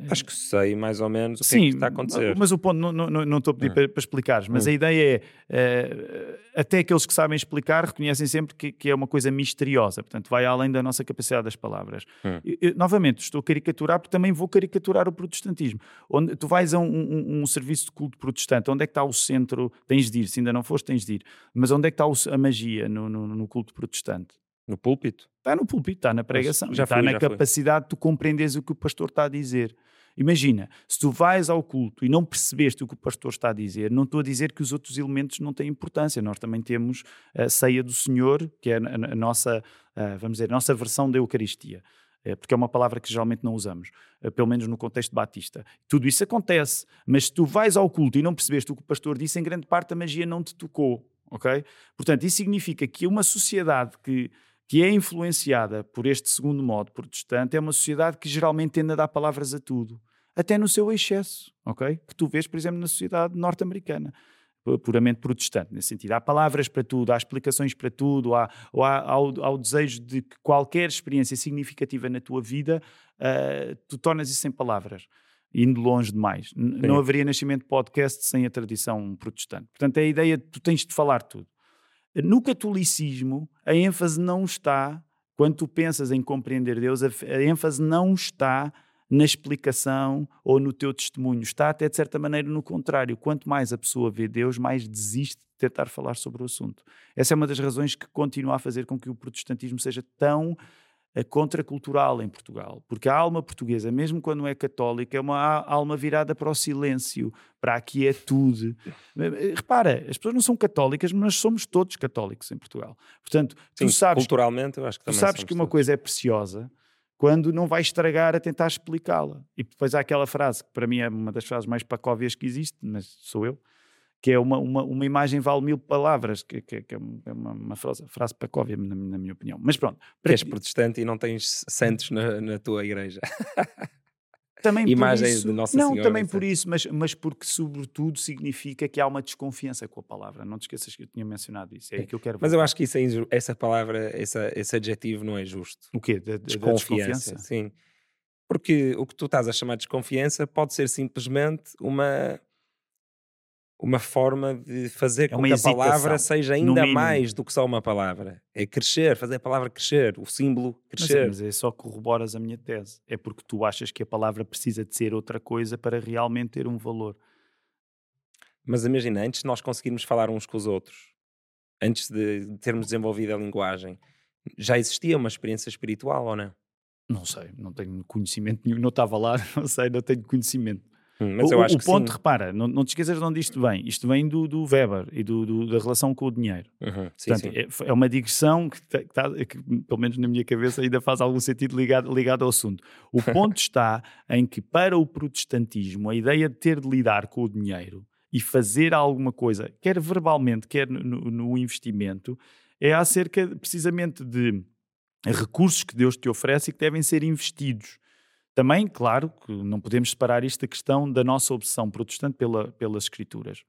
Acho que sei mais ou menos o Sim, que, é que está a acontecer. Mas o ponto, não, não, não estou a pedir ah. para, para explicares, mas hum. a ideia é, uh, até aqueles que sabem explicar reconhecem sempre que, que, é uma coisa misteriosa, portanto vai além da nossa capacidade das palavras. Hum. Eu, eu, novamente, estou a caricaturar porque também vou caricaturar o protestantismo. Onde tu vais a um, um, um, serviço de culto protestante, onde é que está o centro? Tens de ir, se ainda não foste, tens de ir. Mas onde é que está a magia no, no, no culto protestante? No púlpito? Está no púlpito, está na pregação, já está fui, na capacidade fui. de tu compreenderes o que o pastor está a dizer. Imagina, se tu vais ao culto e não percebeste o que o pastor está a dizer, não estou a dizer que os outros elementos não têm importância. Nós também temos a ceia do Senhor, que é a, nossa, vamos dizer, a nossa versão da Eucaristia. É, porque é uma palavra que geralmente não usamos, eh, pelo menos no contexto batista. Tudo isso acontece, mas se tu vais ao culto e não percebeste o que o pastor disse, em grande parte a magia não te tocou, ok? Portanto, isso significa que uma sociedade que que é influenciada por este segundo modo protestante, é uma sociedade que geralmente tende a dar palavras a tudo, até no seu excesso, ok? Que tu vês, por exemplo, na sociedade norte-americana, puramente protestante, nesse sentido. Há palavras para tudo, há explicações para tudo, há, há, há, o, há o desejo de que qualquer experiência significativa na tua vida, uh, tu tornas isso em palavras indo longe demais. Sim. Não haveria nascimento de podcast sem a tradição protestante. Portanto, é a ideia de tu tens de falar tudo. No catolicismo, a ênfase não está, quando tu pensas em compreender Deus, a, a ênfase não está na explicação ou no teu testemunho. Está até de certa maneira no contrário. Quanto mais a pessoa vê Deus, mais desiste de tentar falar sobre o assunto. Essa é uma das razões que continua a fazer com que o protestantismo seja tão contracultural em Portugal, porque a alma portuguesa, mesmo quando é católica, é uma alma virada para o silêncio, para a quietude. Eh, repara, as pessoas não são católicas, mas somos todos católicos em Portugal. Portanto, Sim, tu sabes, culturalmente, eu acho que tu sabes que uma todos. coisa é preciosa quando não vai estragar a tentar explicá-la. E depois há aquela frase que para mim é uma das frases mais pacóvias que existe, mas sou eu, que é uma, uma, uma imagem vale mil palavras, que, que, que é uma, uma frase, frase pacóvia, na, na, minha opinião. Mas pronto. Que és protestante e não tens santos na, na tua igreja. Também imagem isso, de Nossa não, Senhora. Não, também por isso, mas, mas porque sobretudo significa que há uma desconfiança com a palavra. Não te esqueças que eu tinha mencionado isso. É aí que eu quero Mas eu acho que isso é essa palavra, essa, esse adjetivo não é justo. O quê? Da, desconfiança, desconfiança? Sim. Porque o que tu estás a chamar de desconfiança pode ser simplesmente uma uma forma de fazer é com que a palavra seja ainda mais do que só uma palavra. É crescer, fazer a palavra crescer, o símbolo crescer. Mas é, mas é só corroboras a minha tese. É porque tu achas que a palavra precisa de ser outra coisa para realmente ter um valor. Mas imagina, antes de nós conseguirmos falar uns com os outros, antes de termos desenvolvido a linguagem, já existia uma experiência espiritual ou não? Não sei, não tenho conhecimento nenhum, não estava lá, não sei, não tenho conhecimento. Hum, mas o, eu acho o que ponto, sim. repara, não, não te esqueças de onde isto vem. Isto vem do, do Weber e do, do, da relação com o dinheiro. Uhum, sim, Portanto, sim. É, é, uma digressão que, que, que, pelo menos na minha cabeça, ainda faz algum sentido ligado, ligado ao assunto. O ponto está em que, para o protestantismo, a ideia de ter de lidar com o dinheiro e fazer alguma coisa, quer verbalmente, quer no, no investimento, é acerca precisamente de recursos que Deus te oferece e que devem ser investidos. Também, claro, que não podemos separar isto da questão da nossa obsessão protestante pela, pelas Escrituras.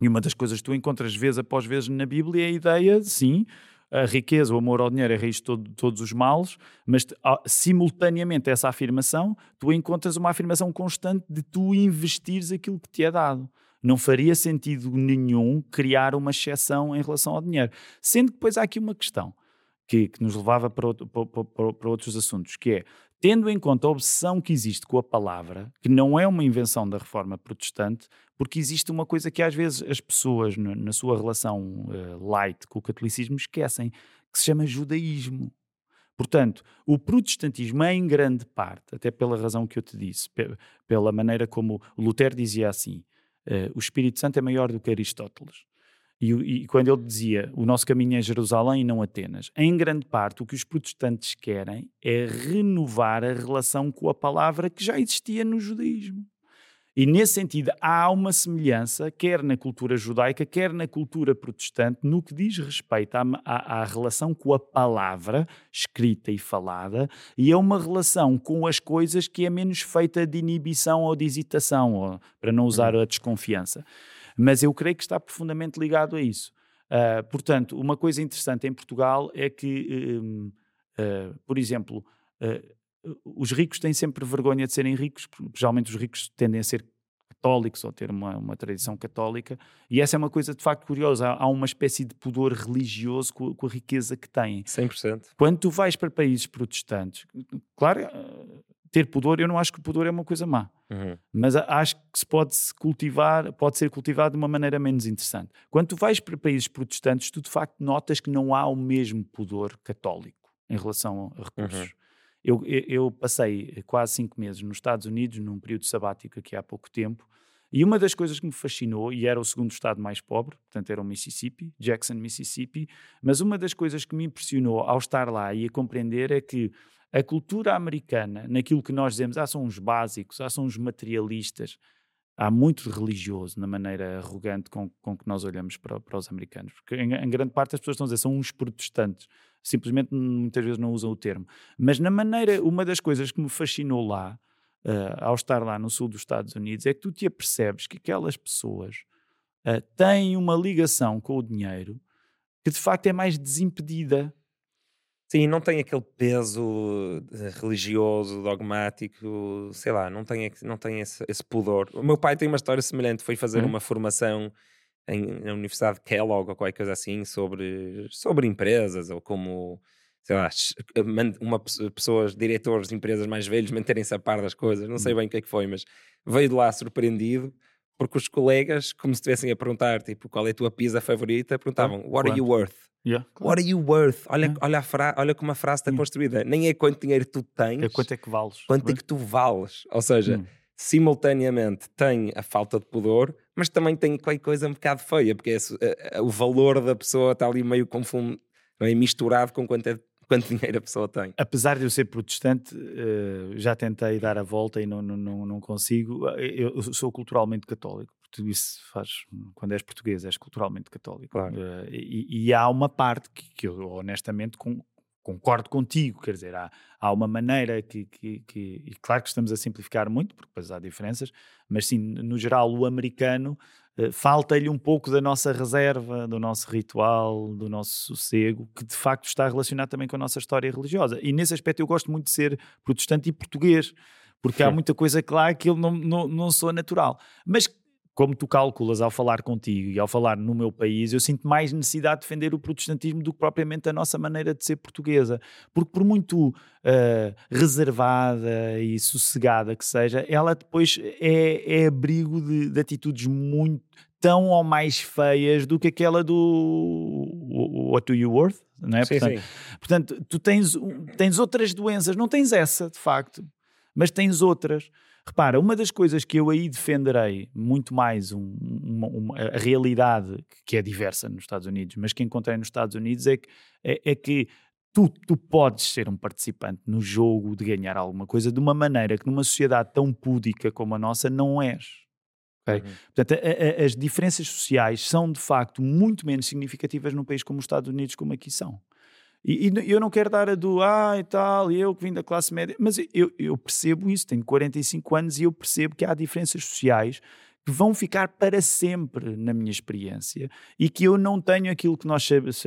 E uma das coisas que tu encontras vez após vez na Bíblia é a ideia, sim, a riqueza, o amor ao dinheiro é raiz de todo, todos os males, mas simultaneamente a essa afirmação, tu encontras uma afirmação constante de tu investires aquilo que te é dado. Não faria sentido nenhum criar uma exceção em relação ao dinheiro. Sendo que depois há aqui uma questão que, que nos levava para, outro, para, para, para outros assuntos, que é tendo em conta a obsessão que existe com a palavra, que não é uma invenção da reforma protestante, porque existe uma coisa que às vezes as pessoas, na sua relação uh, light com o catolicismo, esquecem, que se chama judaísmo. Portanto, o protestantismo em grande parte, até pela razão que eu te disse, pela maneira como Lutero dizia assim, uh, o Espírito Santo é maior do que Aristóteles. E, e, quando ele dizia o nosso caminho é Jerusalém e não Atenas, em grande parte o que os protestantes querem é renovar a relação com a palavra que já existia no judaísmo. E nesse sentido há uma semelhança, quer na cultura judaica, quer na cultura protestante, no que diz respeito à, à, à relação com a palavra escrita e falada, e é uma relação com as coisas que é menos feita de inibição ou de hesitação, ou, para não usar uhum. a desconfiança. Mas eu creio que está profundamente ligado a isso. Uh, portanto, uma coisa interessante em Portugal é que, uh, uh, por exemplo, os ricos têm sempre vergonha de serem ricos, porque geralmente os ricos tendem a ser católicos ou ter uma, uma tradição católica, e essa é uma coisa de facto curiosa. Há, há uma espécie de pudor religioso com, com, a riqueza que têm. 100%. Quando tu vais para países protestantes, claro, ter pudor, eu não acho que o pudor é uma coisa má, uhum. mas acho que se pode -se cultivar, pode ser cultivado de uma maneira menos interessante. Quando tu vais para países protestantes, tu de facto notas que não há o mesmo pudor católico em relação a recursos. Uhum. Eu, eu, passei quase cinco meses nos Estados Unidos, num período sabático aqui há pouco tempo, e uma das coisas que me fascinou, e era o segundo estado mais pobre, portanto era o Mississippi, Jackson, Mississippi, mas uma das coisas que me impressionou ao estar lá e a compreender é que a cultura americana, naquilo que nós dizemos, ah, são uns básicos, ah, são uns materialistas, há muito religioso na maneira arrogante com, com que nós olhamos para, para os americanos. Porque em, em, grande parte as pessoas estão a dizer são uns protestantes. Simplesmente muitas vezes não usam o termo. Mas na maneira, uma das coisas que me fascinou lá, uh, ao estar lá no sul dos Estados Unidos, é que tu te apercebes que aquelas pessoas uh, têm uma ligação com o dinheiro que de facto é mais desimpedida. Sim, não tem aquele peso eh, religioso, dogmático, sei lá, não tem, não tem esse, esse pudor. O meu pai tem uma história semelhante, foi fazer uhum. uma formação em, na Universidade de Kellogg ou qualquer coisa assim sobre, sobre empresas ou como, sei lá, uma pessoas, diretores de empresas mais velhos manterem-se a par das coisas, não sei uhum. bem o que é que foi, mas veio de lá surpreendido porque os colegas, como se estivessem a perguntar, tipo, qual é a tua pizza favorita, perguntavam, what Quanto? are you worth? Yeah, claro. What are you worth? Olha, yeah. olha, fra olha como a frase está construída. Nem é quanto dinheiro tu tens. É quanto é que vales. Quanto é que tu vales. Ou seja, hum. simultaneamente tem a falta de pudor, mas também tem qualquer coisa um bocado feia, porque é, é, é, o valor da pessoa está ali meio confundo, é? misturado com quanto, é, quanto dinheiro a pessoa tem. Apesar de eu ser protestante, uh, já tentei dar a volta e não, não, não, consigo. Eu sou culturalmente católico tu isso faz, quando és português, és culturalmente católico. Claro. Uh, e, e, há uma parte que, que eu honestamente com, concordo contigo, quer dizer, há, há uma maneira que, que, que, e claro que estamos a simplificar muito, porque depois há diferenças, mas sim, no geral, o americano falta-lhe um pouco da nossa reserva, do nosso ritual, do nosso sossego, que de facto está relacionado também com a nossa história religiosa. E nesse aspecto eu gosto muito de ser protestante e português, porque Sim. há muita coisa clara que eu não, não, não sou natural. Mas como tu calculas ao falar contigo e ao falar no meu país, eu sinto mais necessidade de defender o protestantismo do que propriamente a nossa maneira de ser portuguesa. Porque por muito uh, reservada e sossegada que seja, ela depois é, é abrigo de, de, atitudes muito tão ou mais feias do que aquela do What do you worth? Não é? Sim, portanto, sim. portanto, tu tens, tens outras doenças, não tens essa de facto, mas tens outras. Repara, uma das coisas que eu aí defenderei muito mais um, uma, uma, a realidade que é diversa nos Estados Unidos, mas que encontrei nos Estados Unidos é que, é, é que tu, tu podes ser um participante no jogo de ganhar alguma coisa de uma maneira que numa sociedade tão púdica como a nossa não és. Okay? Uhum. Portanto, a, a, as diferenças sociais são de facto muito menos significativas num país como os Estados Unidos, como aqui são. E, e, eu não quero dar a do, ah, e tal, eu que vim da classe média, mas eu, eu percebo isso, tenho 45 anos e eu percebo que há diferenças sociais que vão ficar para sempre na minha experiência e que eu não tenho aquilo que nós sabemos.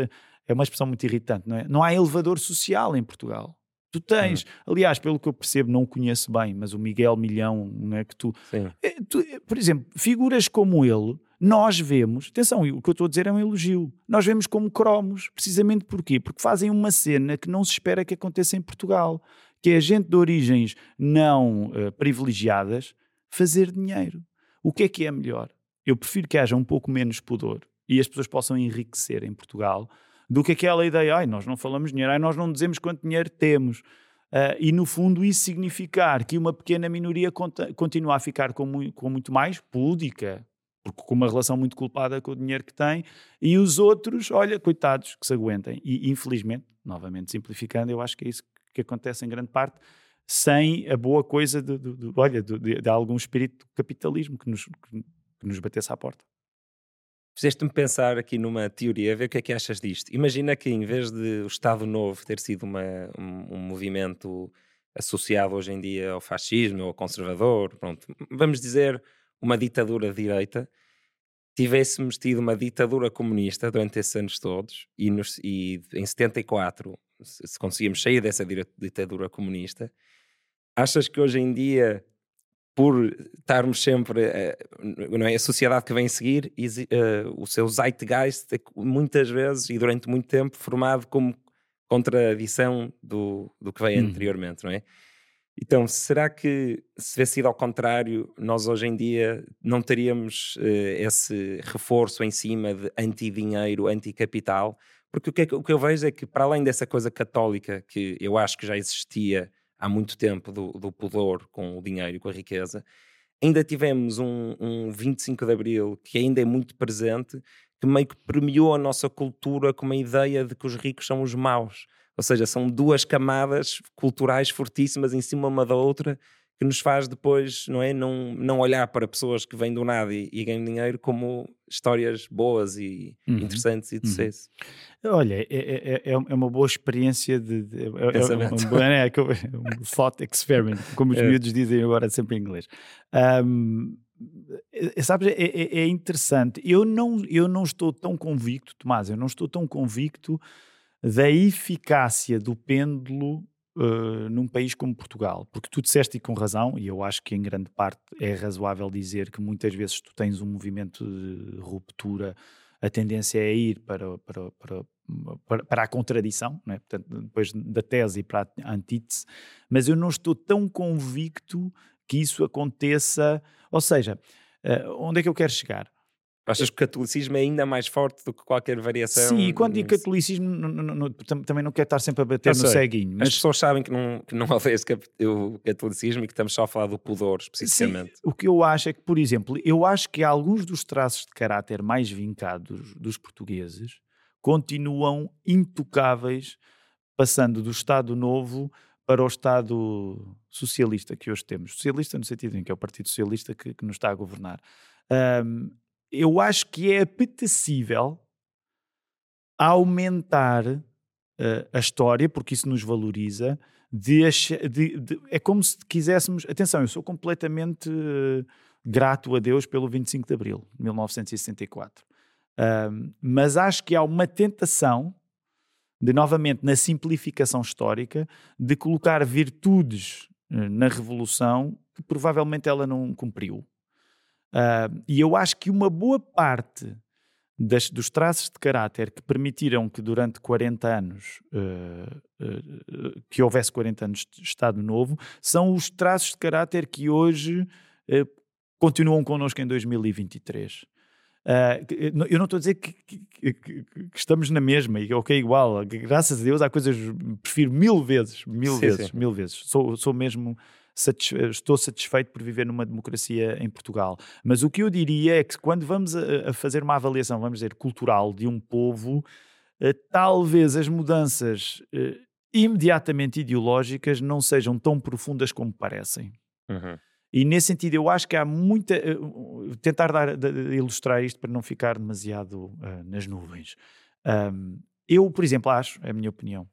É uma expressão muito irritante, não é? Não há elevador social em Portugal. Tu tens, hum. aliás, pelo que eu percebo, não o conheço bem, mas o Miguel Milhão, não é que tu, é, tu, por exemplo, figuras como ele, nós vemos, atenção, o que eu estou a dizer é um elogio, nós vemos como cromos, precisamente porquê? Porque fazem uma cena que não se espera que aconteça em Portugal, que é a gente de origens não uh, privilegiadas fazer dinheiro. O que é que é melhor? Eu prefiro que haja um pouco menos pudor e as pessoas possam enriquecer em Portugal do que aquela ideia, ai, nós não falamos dinheiro, ai, nós não dizemos quanto dinheiro temos. Uh, e no fundo isso significar que uma pequena minoria continua a ficar com, mu com muito mais púdica, porque com uma relação muito culpada com o dinheiro que tem, e os outros, olha, coitados, que se aguentem. E infelizmente, novamente simplificando, eu acho que é isso que acontece em grande parte, sem a boa coisa de, de, de olha, de, de, algum espírito de capitalismo que nos, que nos batesse à porta. Fizeste-me pensar aqui numa teoria, ver o que é que achas disto. Imagina que em vez de o Estado Novo ter sido uma, um, um, movimento associado hoje em dia ao fascismo ou ao conservador, pronto, vamos dizer uma ditadura de direita, tivéssemos tido uma ditadura comunista durante esses anos todos e, nos, e em 74 se conseguimos sair dessa ditadura comunista achas que hoje em dia, por estarmos sempre, uh, não é, a sociedade que vem seguir, uh, o seu zeitgeist é muitas vezes e durante muito tempo formado como contradição do, do que veio hum. anteriormente, não é? Então, será que se tivesse sido ao contrário, nós hoje em dia não teríamos uh, esse reforço em cima de anti-dinheiro, anti-capital? Porque o que, é, o que, eu vejo é que, para além dessa coisa católica que eu acho que já existia há muito tempo, do, do pudor com o dinheiro e com a riqueza, ainda tivemos um, um 25 de Abril que ainda é muito presente, que meio que premiou a nossa cultura com uma ideia de que os ricos são os maus. Ou seja, são duas camadas culturais fortíssimas em cima uma da outra que nos faz depois, não é? Não, não olhar para pessoas que vêm do nada e, e ganham dinheiro como histórias boas e uhum. interessantes e de uhum. sucesso. Olha, é, é, é, é, uma boa experiência de. de é, é, um, é, um thought experiment, como os é. miúdos dizem agora sempre em inglês. Um, sabes, é, interessante. Eu não, eu não estou tão convicto, Tomás, eu não estou tão convicto da eficácia do pêndulo uh, num país como Portugal. Porque tu disseste e com razão, e eu acho que em grande parte é razoável dizer que muitas vezes tu tens um movimento de ruptura, a tendência é ir para, para, para, para, para a contradição, é? Portanto, depois da tese e para a antítese, mas eu não estou tão convicto que isso aconteça. Ou seja, uh, onde é que eu quero chegar? Achas que o catolicismo é ainda mais forte do que qualquer variação? Sim, e quando digo catolicismo, também não quero estar sempre a bater no ceguinho. Mas... As pessoas sabem que não, que não o catolicismo e que estamos só a falar do pudor, especificamente. Sim, o que eu acho é que, por exemplo, eu acho que alguns dos traços de caráter mais vincados dos portugueses continuam intocáveis, passando do Estado Novo para o Estado socialista que hoje temos. Socialista no sentido em que é o Partido Socialista que, que nos está a governar. Um, eu acho que é apetecível aumentar uh, a história, porque isso nos valoriza. De, de, de, é como se quiséssemos. Atenção, eu sou completamente uh, grato a Deus pelo 25 de Abril de 1964. Uh, mas acho que há uma tentação de, novamente, na simplificação histórica, de colocar virtudes uh, na Revolução que provavelmente ela não cumpriu. Uh, e eu acho que uma boa parte das, dos traços de caráter que permitiram que durante 40 anos uh, uh, que houvesse 40 anos de Estado Novo são os traços de caráter que hoje continuam connosco em 2023. Uh, eu não estou a dizer que, que, que, estamos na mesma e ok, igual. Graças a Deus há coisas prefiro mil vezes, mil sim, vezes, sim. mil vezes. Sou, sou mesmo estou satisfeito por viver numa democracia em Portugal. Mas o que eu diria é que quando vamos a, a fazer uma avaliação, vamos dizer, cultural de um povo, uh, talvez as mudanças uh, imediatamente ideológicas não sejam tão profundas como parecem. Uhum. E nesse sentido, eu acho que há muita. Uh, tentar dar, de, ilustrar isto para não ficar demasiado nas nuvens. Um, eu, por exemplo, acho, é a minha opinião,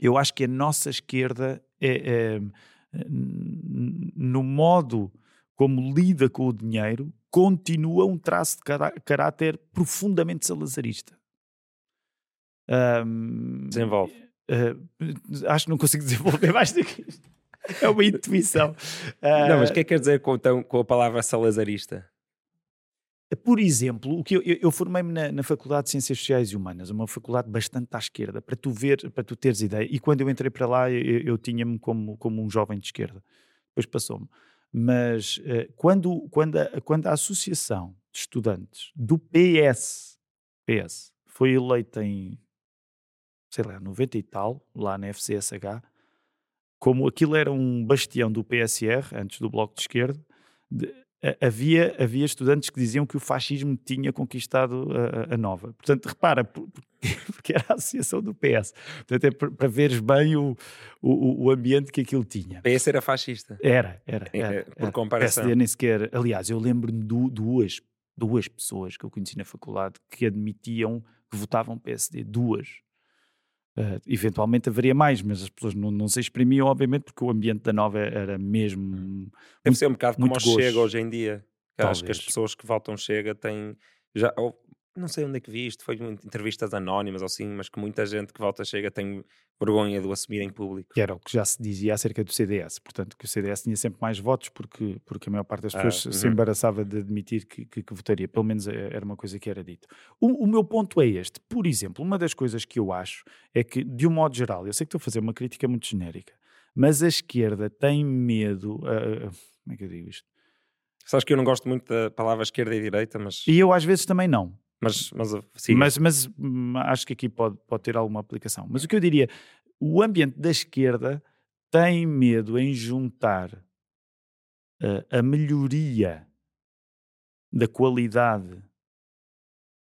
eu acho que a nossa esquerda é, é no modo como lida com o dinheiro, continua um traço de caráter profundamente salazarista. Um, Desenvolve. Uh, acho que não consigo desenvolver mais do que isto. É uma intuição. Uh, não, mas o que é que quer dizer com, então, com a palavra salazarista? Por exemplo, o que eu, eu, formei-me na, na, Faculdade de Ciências Sociais e Humanas, uma faculdade bastante à esquerda, para tu ver, para tu teres ideia. E quando eu entrei para lá, eu, eu tinha-me como, como um jovem de esquerda. Depois passou-me. Mas uh, quando, quando, a, quando a Associação de Estudantes do PS, PS foi eleita em, sei lá, 90 e tal, lá na FCSH, como aquilo era um bastião do PSR, antes do Bloco de Esquerda, de, havia, havia estudantes que diziam que o fascismo tinha conquistado a, a nova. Portanto, repara, porque era a associação do PS. Portanto, é para veres bem o, o, o, ambiente que aquilo tinha. O PS era fascista? Era, era. era, era por comparação. PSD nem sequer. Aliás, eu lembro-me de duas, duas pessoas que eu conheci na faculdade que admitiam que votavam PSD. Duas. Uh, eventualmente haveria mais, mas as pessoas não, não, se exprimiam, obviamente, porque o ambiente da nova era mesmo. Deve ser um bocado como o Chega hoje em dia. Acho que as pessoas que votam Chega têm. Já, não sei onde é que vi isto, foi entrevistas anónimas ou assim, mas que muita gente que volta chega tem vergonha de o assumir em público. Que era o que já se dizia acerca do CDS, portanto, que o CDS tinha sempre mais votos porque, porque a maior parte das ah, pessoas ah, se embaraçava de admitir que, que, que, votaria, pelo menos eh, era uma coisa que era dito. O, o, meu ponto é este, por exemplo, uma das coisas que eu acho é que, de um modo geral, eu sei que estou a fazer uma crítica muito genérica, mas a esquerda tem medo, uh, como é que eu digo isto? Sabes que eu não gosto muito da palavra esquerda e direita, mas... E eu às vezes também não. Mas, mas, mas, mas hum, acho que aqui pode, pode ter alguma aplicação. Mas o que eu diria, o ambiente da esquerda tem medo em juntar uh, a melhoria da qualidade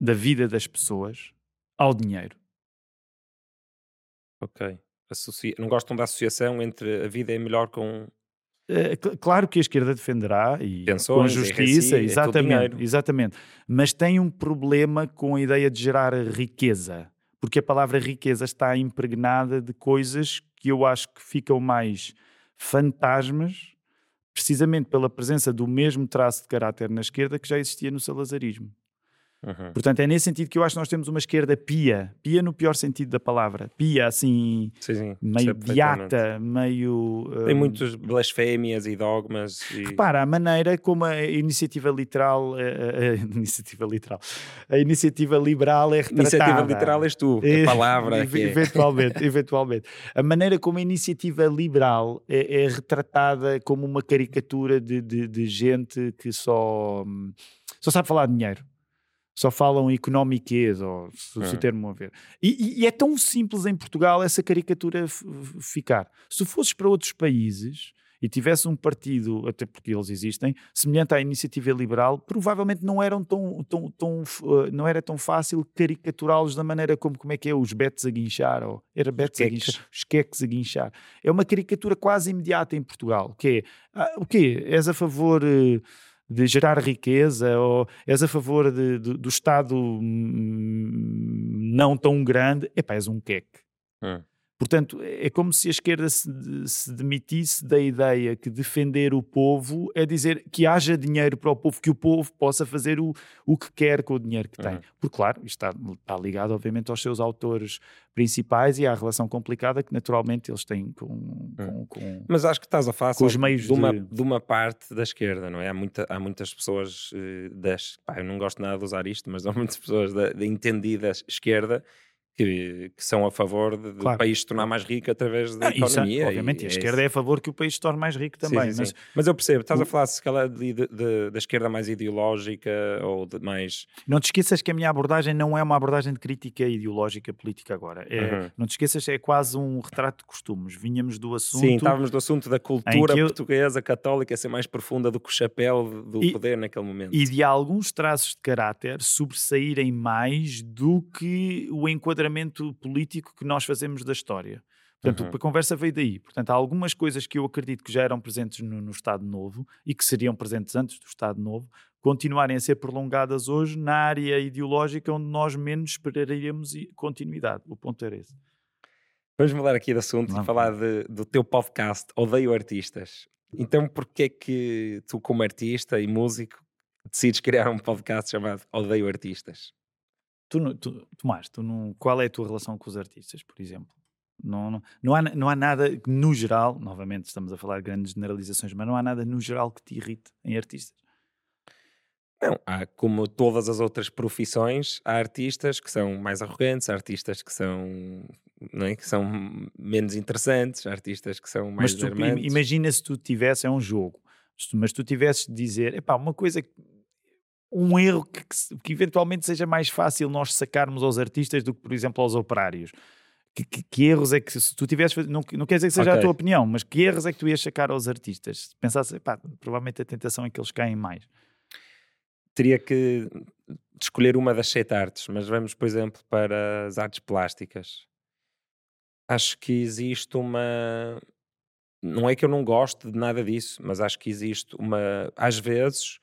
da vida das pessoas ao dinheiro. Ok. Associa... Não gostam da associação entre a vida é melhor com claro que a esquerda defenderá e Pensões, com justiça, RSI, exatamente, é exatamente. Mas tem um problema com a ideia de gerar riqueza, porque a palavra riqueza está impregnada de coisas que eu acho que ficam mais fantasmas, precisamente pela presença do mesmo traço de caráter na esquerda que já existia no salazarismo. Uhum. Portanto, é nesse sentido que eu acho que nós temos uma esquerda pia, pia no pior sentido da palavra, pia assim, sim, sim, meio beata, meio. Tem um... muitas blasfémias e dogmas. E... Repara, a maneira como a iniciativa literal, a, a, a, iniciativa literal, a iniciativa liberal é retratada. Iniciativa literal és tu, a palavra. É. eventualmente, eventualmente. A maneira como a iniciativa liberal é, é retratada como uma caricatura de, de, de gente que só, só sabe falar de dinheiro só falam economiquez, ou se, é. o termo a ver. E, e, é tão simples em Portugal essa caricatura ficar. Se fosses para outros países e tivesse um partido, até porque eles existem, semelhante à iniciativa liberal, provavelmente não eram tão, tão, tão uh, não era tão fácil caricaturá-los da maneira como, como é que é os betes a guinchar, ou era betes a guinchar, os queques a guinchar. É uma caricatura quase imediata em Portugal, que é, ah, o quê? És a favor... Uh, de gerar riqueza ou és a favor de, de, do Estado não tão grande, epá, és um queque. Hum. Portanto, é como se a esquerda se, se, demitisse da ideia que defender o povo é dizer que haja dinheiro para o povo, que o povo possa fazer o, o que quer com o dinheiro que tem. Uhum. Porque, claro, isto está, está, ligado, obviamente, aos seus autores principais e à relação complicada que, naturalmente, eles têm com. Uhum. com, com Mas acho que estás a falar os meios de uma, de... de uma parte da esquerda, não é? Há, muita, há muitas pessoas uh, das. Pá, eu não gosto nada de usar isto, mas há muitas pessoas da, da entendida esquerda que, que, são a favor de, claro. do país se tornar mais rico através da ah, economia. Isso, obviamente, e, a é esquerda é, é a favor que o país se torne mais rico também. Sim, sim, mas, sim. mas eu percebo, estás a falar se calhar de, de, de, da esquerda mais ideológica ou de mais. Não te esqueças que a minha abordagem não é uma abordagem de crítica ideológica política agora. É, uhum. Não te esqueças, é quase um retrato de costumes. Vinhamos do assunto. Sim, estávamos do assunto da cultura eu... portuguesa católica ser mais profunda do que o chapéu do e, poder naquele momento. E de alguns traços de caráter sobressaírem mais do que o enquadramento político político que nós fazemos da história. Portanto, uhum. a conversa veio daí. Portanto, há algumas coisas que eu acredito que já eram presentes no, no, Estado Novo e que seriam presentes antes do Estado Novo, continuarem a ser prolongadas hoje na área ideológica onde nós menos esperaríamos continuidade. O ponto era esse. Vamos mudar aqui de assunto Não. e falar de, do teu podcast Odeio Artistas. Então, porquê é que tu, como artista e músico, decides criar um podcast chamado Odeio Artistas? Tu, tu, Tomás, tu não, qual é a tua relação com os artistas, por exemplo? Não, não, não, há, não há nada no geral, novamente estamos a falar de grandes generalizações, mas não há nada no geral que te irrite em artistas. Não, há como todas as outras profissões, há artistas que são mais arrogantes, há artistas que são, não é, que são menos interessantes, há artistas que são mais Mas tu, imagina se tu tivesse, é um jogo, mas tu tivesses de dizer, epá, uma coisa que um erro que, que, eventualmente seja mais fácil nós sacarmos aos artistas do que, por exemplo, aos operários. Que, que, que erros é que, se tu tivesses, não, não quer dizer que seja okay. a tua opinião, mas que erros é que tu ias sacar aos artistas? Se pensasse, pá, provavelmente a tentação é que eles caem mais. Teria que escolher uma das sete artes, mas vamos, por exemplo, para as artes plásticas. Acho que existe uma. Não é que eu não gosto de nada disso, mas acho que existe uma. Às vezes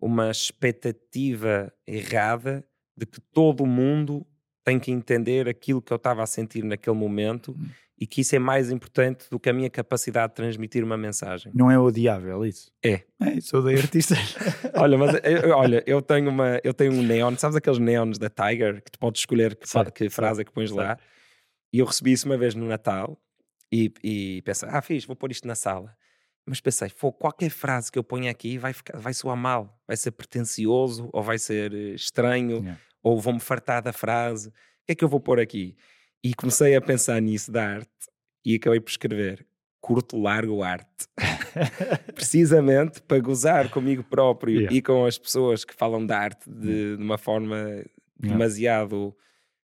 uma expectativa errada de que todo mundo tem que entender aquilo que eu estava a sentir naquele momento hum. e que isso é mais importante do que a minha capacidade de transmitir uma mensagem. Não é odiável isso? É. É, isso odeio artistas. olha, mas eu, olha, eu tenho, uma, eu tenho um neon, sabes aqueles neons da Tiger que tu podes escolher que, certo, que frase é que pões certo. lá? E eu recebi isso uma vez no Natal e, e pensei, ah, fiz, vou pôr isto na sala. Mas pensei, qualquer frase que eu ponha aqui vai, ficar, vai soar mal, vai ser pretencioso, ou vai ser eh, estranho, yeah. ou vou-me fartar da frase. O que é que eu vou pôr aqui? E comecei a pensar nisso da arte e acabei por escrever curto, largo arte. Precisamente para gozar comigo próprio yeah. e com as pessoas que falam da arte de, de uma forma demasiado yeah.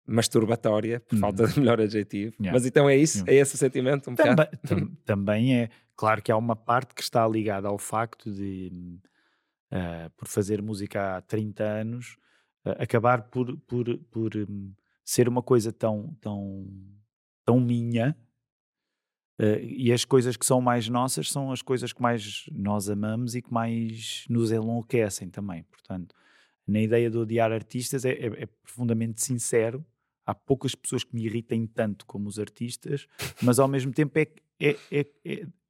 masturbatória, por uhum. falta de melhor adjetivo. Yeah. Mas então é isso? É esse o sentimento? Um também, tam, também é. Claro que há uma parte que está ligada ao facto de, uh, por fazer música há 30 anos, uh, acabar por, por, por um, ser uma coisa tão, tão, tão minha. Uh, e as coisas que são mais nossas são as coisas que mais nós amamos e que mais nos enlouquecem também. Portanto, na ideia de odiar artistas é, é, é profundamente sincero. Há poucas pessoas que me irritem tanto como os artistas, mas ao mesmo tempo é, é, é,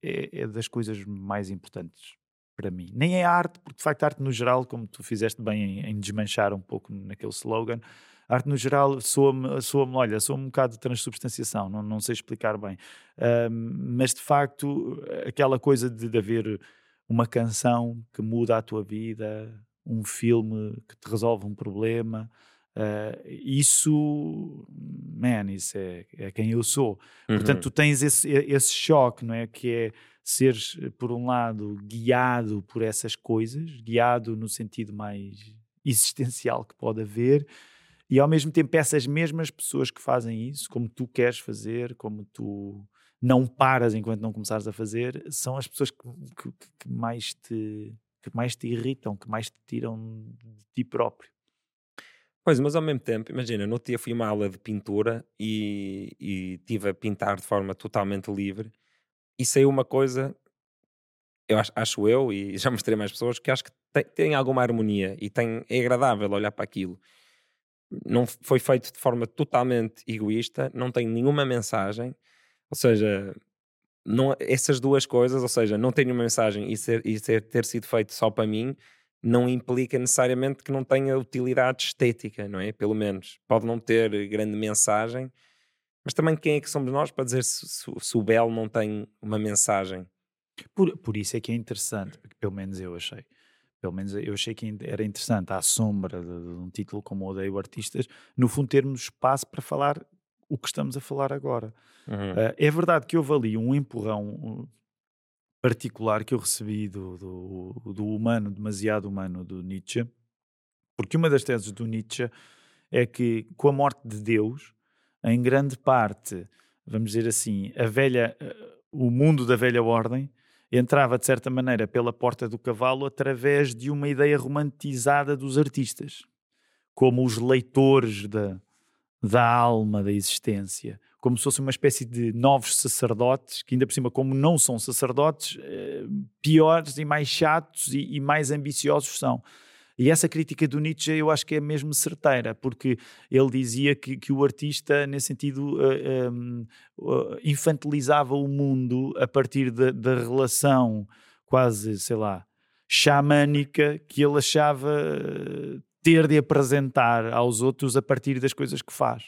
é, é das coisas mais importantes para mim. Nem é arte, porque de facto arte no geral, como tu fizeste bem em, em desmanchar um pouco naquele slogan, arte no geral soa-me, soa olha, soa-me um bocado de transubstanciação, não, não sei explicar bem. mas de facto, aquela coisa de, de haver uma canção que muda a tua vida, um filme que te resolve um problema, Uh, isso, man, isso é, é quem eu sou. Uhum. Portanto, tu tens esse, esse choque, não é? Que é seres, por um lado, guiado por essas coisas, guiado no sentido mais existencial que pode haver, e ao mesmo tempo essas mesmas pessoas que fazem isso, como tu queres fazer, como tu não paras enquanto não começares a fazer, são as pessoas que, que, que mais te que mais te irritam, que mais te tiram de ti próprio. Pois, mas ao mesmo tempo, imagina, no dia fui uma aula de pintura e, e tive a pintar de forma totalmente livre e saiu uma coisa, eu acho, acho eu, e já mostrei mais pessoas, que acho que tem, tem alguma harmonia e tem, é agradável olhar para aquilo. Não foi feito de forma totalmente egoísta, não tem nenhuma mensagem, ou seja, não, essas duas coisas, ou seja, não tem nenhuma mensagem e, ser, e ser, ter sido feito só para mim, não implica necessariamente que não tenha utilidade estética, não é? Pelo menos. Pode não ter grande mensagem, mas também quem é que somos nós para dizer se, se, se o belo não tem uma mensagem? Por, por isso é que é interessante, pelo menos eu achei pelo menos eu achei que era interessante, à sombra de, de um título como Odeio Artistas, no fundo termos espaço para falar o que estamos a falar agora. Uhum. Uh, é verdade que houve ali um empurrão particular que eu recebi do, do, do, humano, demasiado humano, do Nietzsche, porque uma das teses do Nietzsche é que com a morte de Deus, em grande parte, vamos dizer assim, a velha, uh, o mundo da velha ordem entrava de certa maneira pela porta do cavalo através de uma ideia romantizada dos artistas, como os leitores da, da alma da existência, como se fosse uma espécie de novos sacerdotes, que ainda por cima, como não são sacerdotes, eh, piores e mais chatos e, e mais ambiciosos são. E essa crítica do Nietzsche eu acho que é mesmo certeira, porque ele dizia que, que o artista, nesse sentido, uh, um, uh, infantilizava o mundo a partir da relação quase, sei lá, xamânica que ele achava ter de apresentar aos outros a partir das coisas que faz.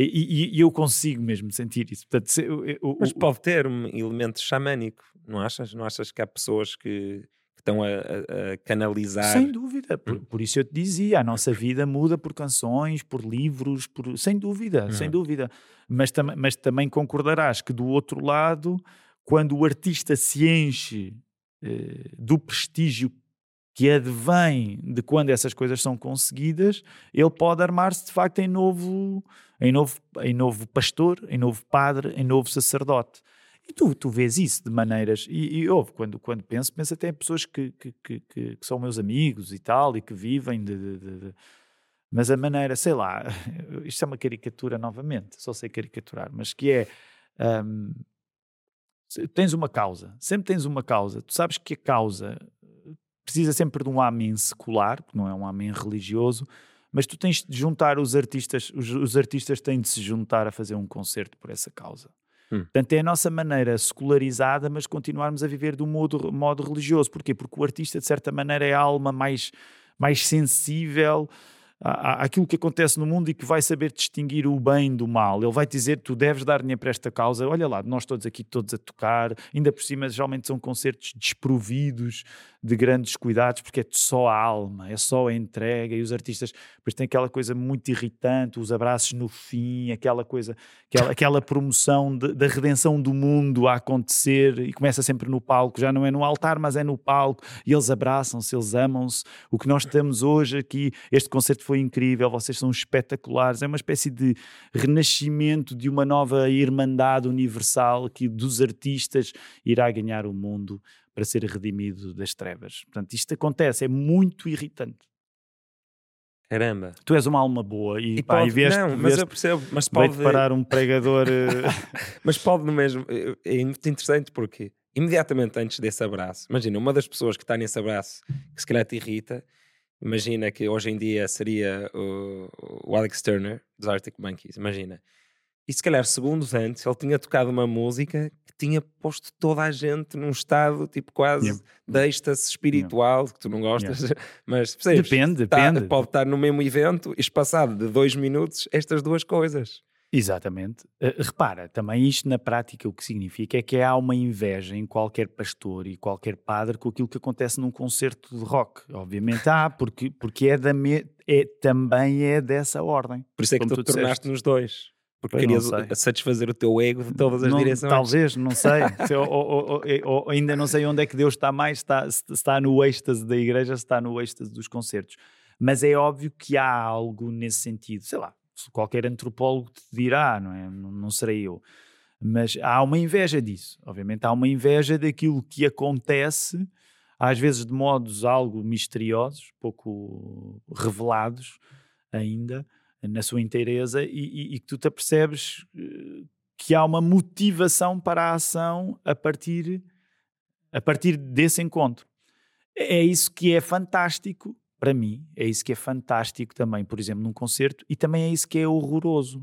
E, e, eu consigo mesmo sentir isso. Portanto, se, eu, eu, Mas pode ter um elemento xamânico, não achas? Não achas que há pessoas que que estão a, a, canalizar. Sem dúvida, por, hum. por, isso eu te dizia, a nossa vida muda por canções, por livros, por, sem dúvida, sem dúvida. Mas, tam, mas também concordarás que do outro lado, quando o artista se enche eh, do prestígio que advém de quando essas coisas são conseguidas, ele pode armar-se de facto em novo, em novo, em novo pastor, em novo padre, em novo sacerdote. E tu, tu vês isso de maneiras. E, e ouve, quando, quando penso, penso até em pessoas que, que, que, que, são meus amigos e tal, e que vivem de, de, de, Mas a maneira, sei lá, isto é uma caricatura novamente, só sei caricaturar, mas que é. Um, tens uma causa, sempre tens uma causa. Tu sabes que a causa precisa sempre de um amém secular, porque não é um amém religioso, mas tu tens de juntar os artistas, os, os artistas têm de se juntar a fazer um concerto por essa causa Hum. Portanto, é a nossa maneira secularizada, mas continuarmos a viver do modo, modo religioso. Porquê? Porque o artista, de certa maneira, é a alma mais, mais sensível àquilo que acontece no mundo e que vai saber distinguir o bem do mal. Ele vai dizer: tu deves dar dinheiro para esta causa. Olha lá, nós todos aqui, todos a tocar, ainda por cima, geralmente são concertos desprovidos de grandes cuidados, porque é só a alma, é só a entrega. E os artistas, depois tem aquela coisa muito irritante, os abraços no fim, aquela coisa, aquela, aquela promoção de, da redenção do mundo a acontecer e começa sempre no palco, já não é no altar, mas é no palco. E eles abraçam-se, eles amam-se. O que nós temos hoje aqui, este concerto foi incrível, vocês são espetaculares. É uma espécie de renascimento de uma nova irmandade universal que dos artistas irá ganhar o mundo para ser redimido das trevas. Portanto, isto acontece, é muito irritante. Caramba. Tu és uma alma boa e, e pá, pode, e veste, não, mas eu percebo, mas pode parar um pregador. Eh, mas pode no mesmo. É muito interessante porque imediatamente antes desse abraço, imagina, uma das pessoas que está nesse abraço que se calhar te irrita, imagina que hoje em dia seria o, o Alex Turner dos Arctic Monkeys, imagina. E se calhar segundos antes ele tinha tocado uma música tinha posto toda a gente num estado tipo quase yeah. de êxtase espiritual, yeah. que tu não gostas, yeah. mas percebes? Depende, tá, depende. Pode estar no mesmo evento e espaçado de dois minutos estas duas coisas. Exatamente. Uh, repara, também isto na prática o que significa é que há uma inveja em qualquer pastor e qualquer padre com aquilo que acontece num concerto de rock. Obviamente há, porque, porque é, da me, é também é dessa ordem. Por isso é que tu, tu tornaste nos dois. Porque pois querias satisfazer o teu ego de todas as não, direções. Talvez, não sei. se, ou, ou, ou, ainda não sei onde é que Deus está mais, está, se está no êxtase da igreja, se está no êxtase dos concertos. Mas é óbvio que há algo nesse sentido. Sei lá, qualquer antropólogo te dirá, não é? Não, não serei eu. Mas há uma inveja disso. Obviamente há uma inveja daquilo que acontece, às vezes de modos algo misteriosos, pouco revelados ainda, na sua inteireza e, e, que tu te apercebes eh, que há uma motivação para a ação a partir, a partir desse encontro. É isso que é fantástico para mim, é isso que é fantástico também, por exemplo, num concerto, e também é isso que é horroroso.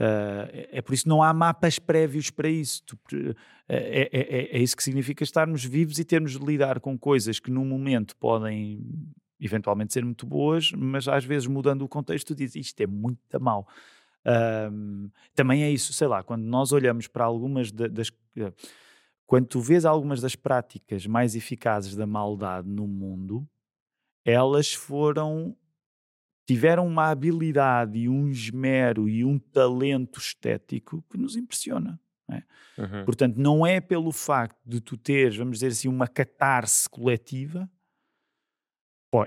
Uh, é, por isso que não há mapas prévios para isso. Tu, é, é, é, é, isso que significa estarmos vivos e termos de lidar com coisas que num momento podem eventualmente ser muito boas, mas às vezes mudando o contexto, tu dizes isto é muito mal. Um, também é isso, sei lá, quando nós olhamos para algumas das. Quando tu vês algumas das práticas mais eficazes da maldade no mundo, elas foram. tiveram uma habilidade e um esmero e um talento estético que nos impressiona. É? Uhum. Portanto, não é pelo facto de tu teres, vamos dizer assim, uma catarse coletiva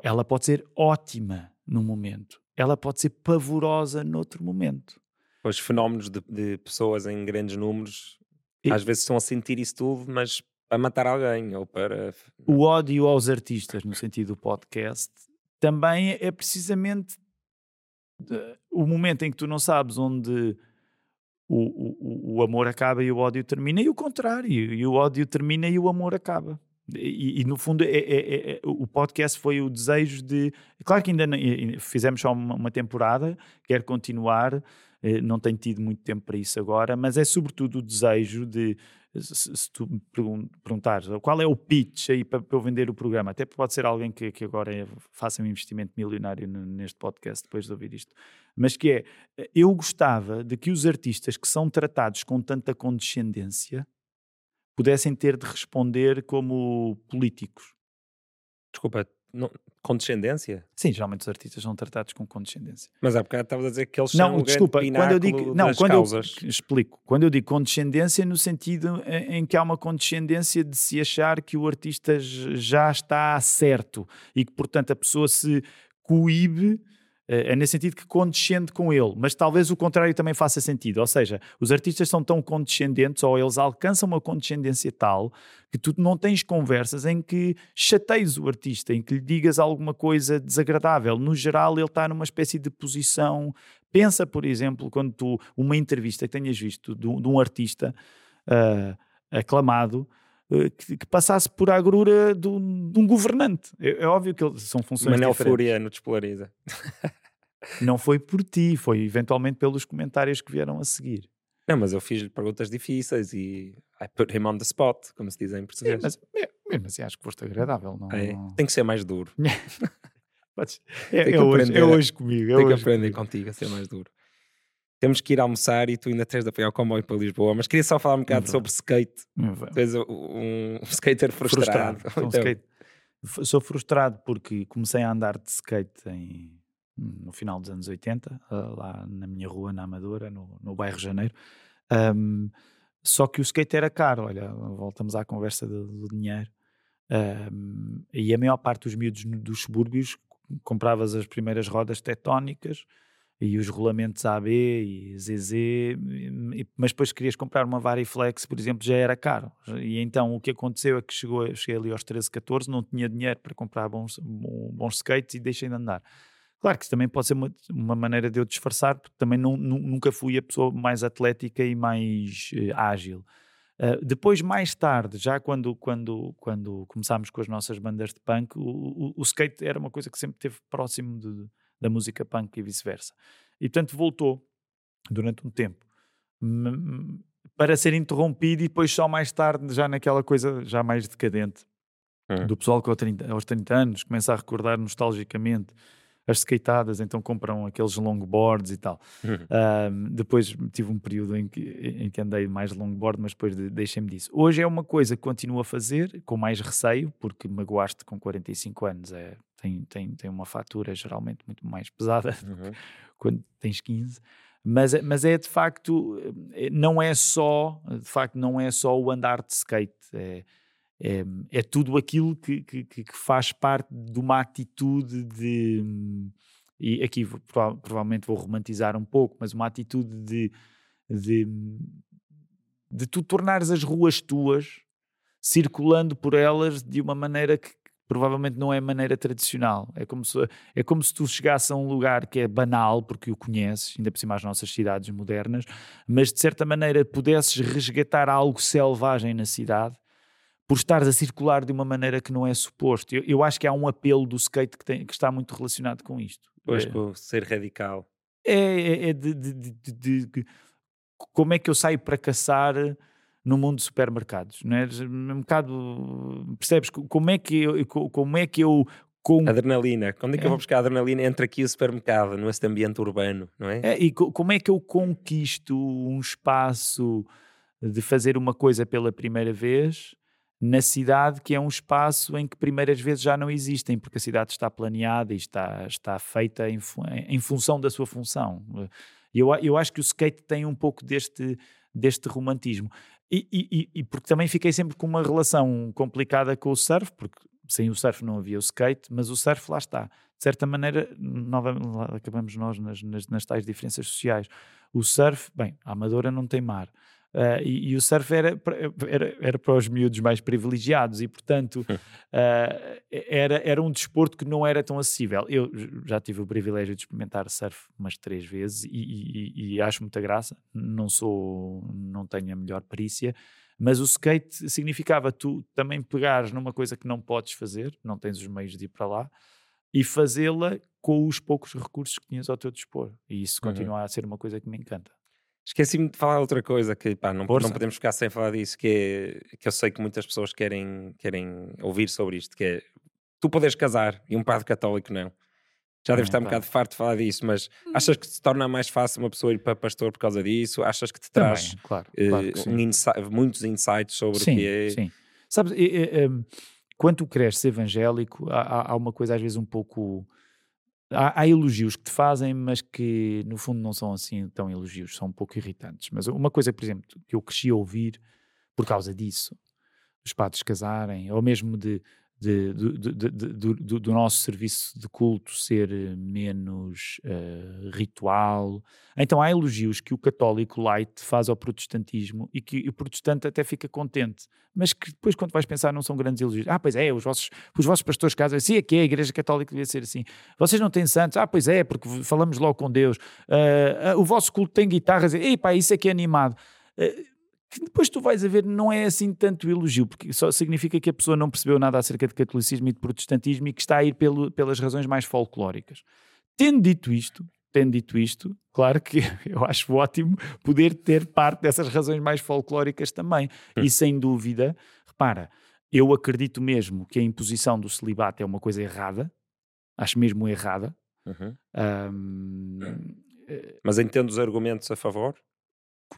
ela pode ser ótima num momento, ela pode ser pavorosa noutro momento. Os fenómenos de, de pessoas em grandes números e... às vezes estão a sentir isso tudo, mas para matar alguém ou para. O ódio aos artistas, no sentido do podcast, também é precisamente o momento em que tu não sabes onde o, o, o amor acaba e o ódio termina, e o contrário, e o ódio termina e o amor acaba. E, e, no fundo é, é, é, é, o podcast foi o desejo de claro que ainda não, fizemos só uma, uma, temporada quero continuar não tenho tido muito tempo para isso agora mas é sobretudo o desejo de se, tu me perguntares qual é o pitch aí para, eu vender o programa até pode ser alguém que, que agora faça um investimento milionário neste podcast depois de ouvir isto mas que é eu gostava de que os artistas que são tratados com tanta condescendência pudessem ter de responder como políticos. Desculpa, não, condescendência? Sim, geralmente os artistas são tratados com condescendência. Mas há bocado estavas a dizer que eles não, são desculpa, o quando eu digo, não, quando causas. eu explico, quando eu digo condescendência no sentido em, em, que há uma condescendência de se achar que o artista já está certo e que portanto a pessoa se coíbe é nesse sentido que condescende com ele, mas talvez o contrário também faça sentido. Ou seja, os artistas são tão condescendentes ou eles alcançam uma condescendência tal que tu não tens conversas em que chateies o artista, em que lhe digas alguma coisa desagradável. No geral, ele está numa espécie de posição. Pensa, por exemplo, quando tu, uma entrevista que tenhas visto de, de um artista uh, aclamado. Que, que, passasse por a agrura de um, de um governante. É, é, óbvio que são funções Manel diferentes. Fúria no Despolariza. Não foi por ti, foi eventualmente pelos comentários que vieram a seguir. Não, mas eu fiz-lhe perguntas difíceis e I put him on the spot, como se diz em português. Sim, mas mesmo assim acho que foste agradável. Não, é, tem que ser mais duro. é, é, hoje, é hoje comigo. É tem que aprender comigo. contigo a ser mais duro. Temos que ir almoçar e tu ainda tens de apoiar o comboio para Lisboa, mas queria só falar um bocado sobre skate. Tu és um, um skater frustrado. frustrado. Então. skate. Sou frustrado porque comecei a andar de skate em, no final dos anos 80, lá na minha rua, na Amadora, no, no bairro Janeiro. Um, só que o skate era caro, olha, voltamos à conversa do, do dinheiro. Um, e a maior parte dos miúdos dos subúrbios compravas as primeiras rodas tectónicas e os rolamentos AB e ZZ, mas depois querias comprar uma Variflex, por exemplo, já era caro. E então o que aconteceu é que chegou, cheguei ali aos 13, 14, não tinha dinheiro para comprar bons, bons skates e deixei de andar. Claro que isso também pode ser uma, uma maneira de eu disfarçar, porque também não, nunca fui a pessoa mais atlética e mais uh, ágil. Uh, depois, mais tarde, já quando, quando, quando começámos com as nossas bandas de punk, o, o, o skate era uma coisa que sempre esteve próximo de, da música punk e vice-versa. E, portanto, voltou durante um tempo para ser interrompido e depois só mais tarde, já naquela coisa já mais decadente, hum. do pessoal que aos 30, aos 30 anos começa a recordar nostalgicamente as skateadas, então compram aqueles longboards e tal. Uhum. depois tive um período em que, em que andei mais longboard, mas depois de, deixei-me disso. Hoje é uma coisa que continuo a fazer com mais receio, porque magoaste com 45 anos é, tem, tem, tem uma fatura geralmente muito mais pesada uhum. quando tens 15. Mas, mas é de facto, eh, não é só, de facto, não é só o andar de skate. É, é, é tudo aquilo que, que, que, faz parte de uma atitude de. E aqui provavelmente vou romantizar um pouco, mas uma atitude de, de, de tu tornares as ruas tuas, circulando por elas de uma maneira que provavelmente não é maneira tradicional. É como, se, é como se tu chegasse a um lugar que é banal, porque o conheces, ainda por cima as nossas cidades modernas, mas de certa maneira pudesses resgatar algo selvagem na cidade por estares a circular de uma maneira que não é suposto. Eu, eu acho que há um apelo do skate que, tem, que está muito relacionado com isto. Pois, é, com ser radical. É, é, é de, de, de, de, como é que eu saio para caçar no mundo de supermercados, não é? Um bocado, percebes? Como é que eu, como é que eu com... Adrenalina. Quando é que é. eu vou buscar adrenalina? Entre aqui o supermercado, nesse ambiente urbano, não é? é? E como é que eu conquisto um espaço de fazer uma coisa pela primeira vez na cidade, que é um espaço em que primeiras vezes já não existem, porque a cidade está planeada e está, está feita em, em função da sua função. Eu, eu acho que o skate tem um pouco deste, deste romantismo. E, e, e, porque também fiquei sempre com uma relação complicada com o surf, porque sem o surf não havia o skate, mas o surf lá está. De certa maneira, acabamos nós nas, nas, nas tais diferenças sociais. O surf, bem, a Amadora não tem mar. Uh, e, e, o surf era, era, era para os miúdos mais privilegiados e, portanto, uh, era, era um desporto que não era tão acessível. Eu já tive o privilégio de experimentar surf umas três vezes e, e, e acho muita graça. Não sou, não tenho a melhor perícia, mas o skate significava tu também pegares numa coisa que não podes fazer, não tens os meios de ir para lá, e fazê-la com os poucos recursos que tinhas ao teu dispor. E isso uhum. continua a ser uma coisa que me encanta. Esqueci-me de falar outra coisa que pá, não, não podemos ficar sem falar disso, que, é, que eu sei que muitas pessoas querem, querem ouvir sobre isto, que é tu podes casar e um padre católico não. Já deves estar um bocado farto de falar disso, mas hum. achas que se torna mais fácil uma pessoa ir para pastor por causa disso? Achas que te traz Também, claro, claro uh, um insight, muitos insights sobre sim, o que é? Sim, Sabes, um, quando tu cresces evangélico, há, há, uma coisa às vezes um pouco Há, há, elogios que te fazem, mas que no fundo não são assim tão elogios, são um pouco irritantes. Mas uma coisa, por exemplo, que eu cresci a ouvir por causa disso, os padres casarem, ou mesmo de de, de, de, do, nosso serviço de culto ser eh, menos uh, ritual. Então há elogios que o católico light faz ao protestantismo e que o protestante até fica contente, mas que depois, quando vais pensar, não são grandes elogios. Ah, pois é, os vossos, os vossos pastores casam assim, é que é, a Igreja Católica devia ser assim. Vocês não têm santos? Ah, pois é, porque falamos logo com Deus. Uh, uh, o vosso culto tem guitarras, ei pá, isso é que é animado. Que depois tu vais a ver não é assim tanto elogio, porque só significa que a pessoa não percebeu nada acerca de catolicismo e de protestantismo e que está a ir pelo, pelas razões mais folclóricas. Tendo dito isto, tendo dito isto, claro que eu acho ótimo poder ter parte dessas razões mais folclóricas também. Hum. E sem dúvida, repara, eu acredito mesmo que a imposição do celibato é uma coisa errada, acho mesmo errada. Uhum. Um, mas entendo os argumentos a favor?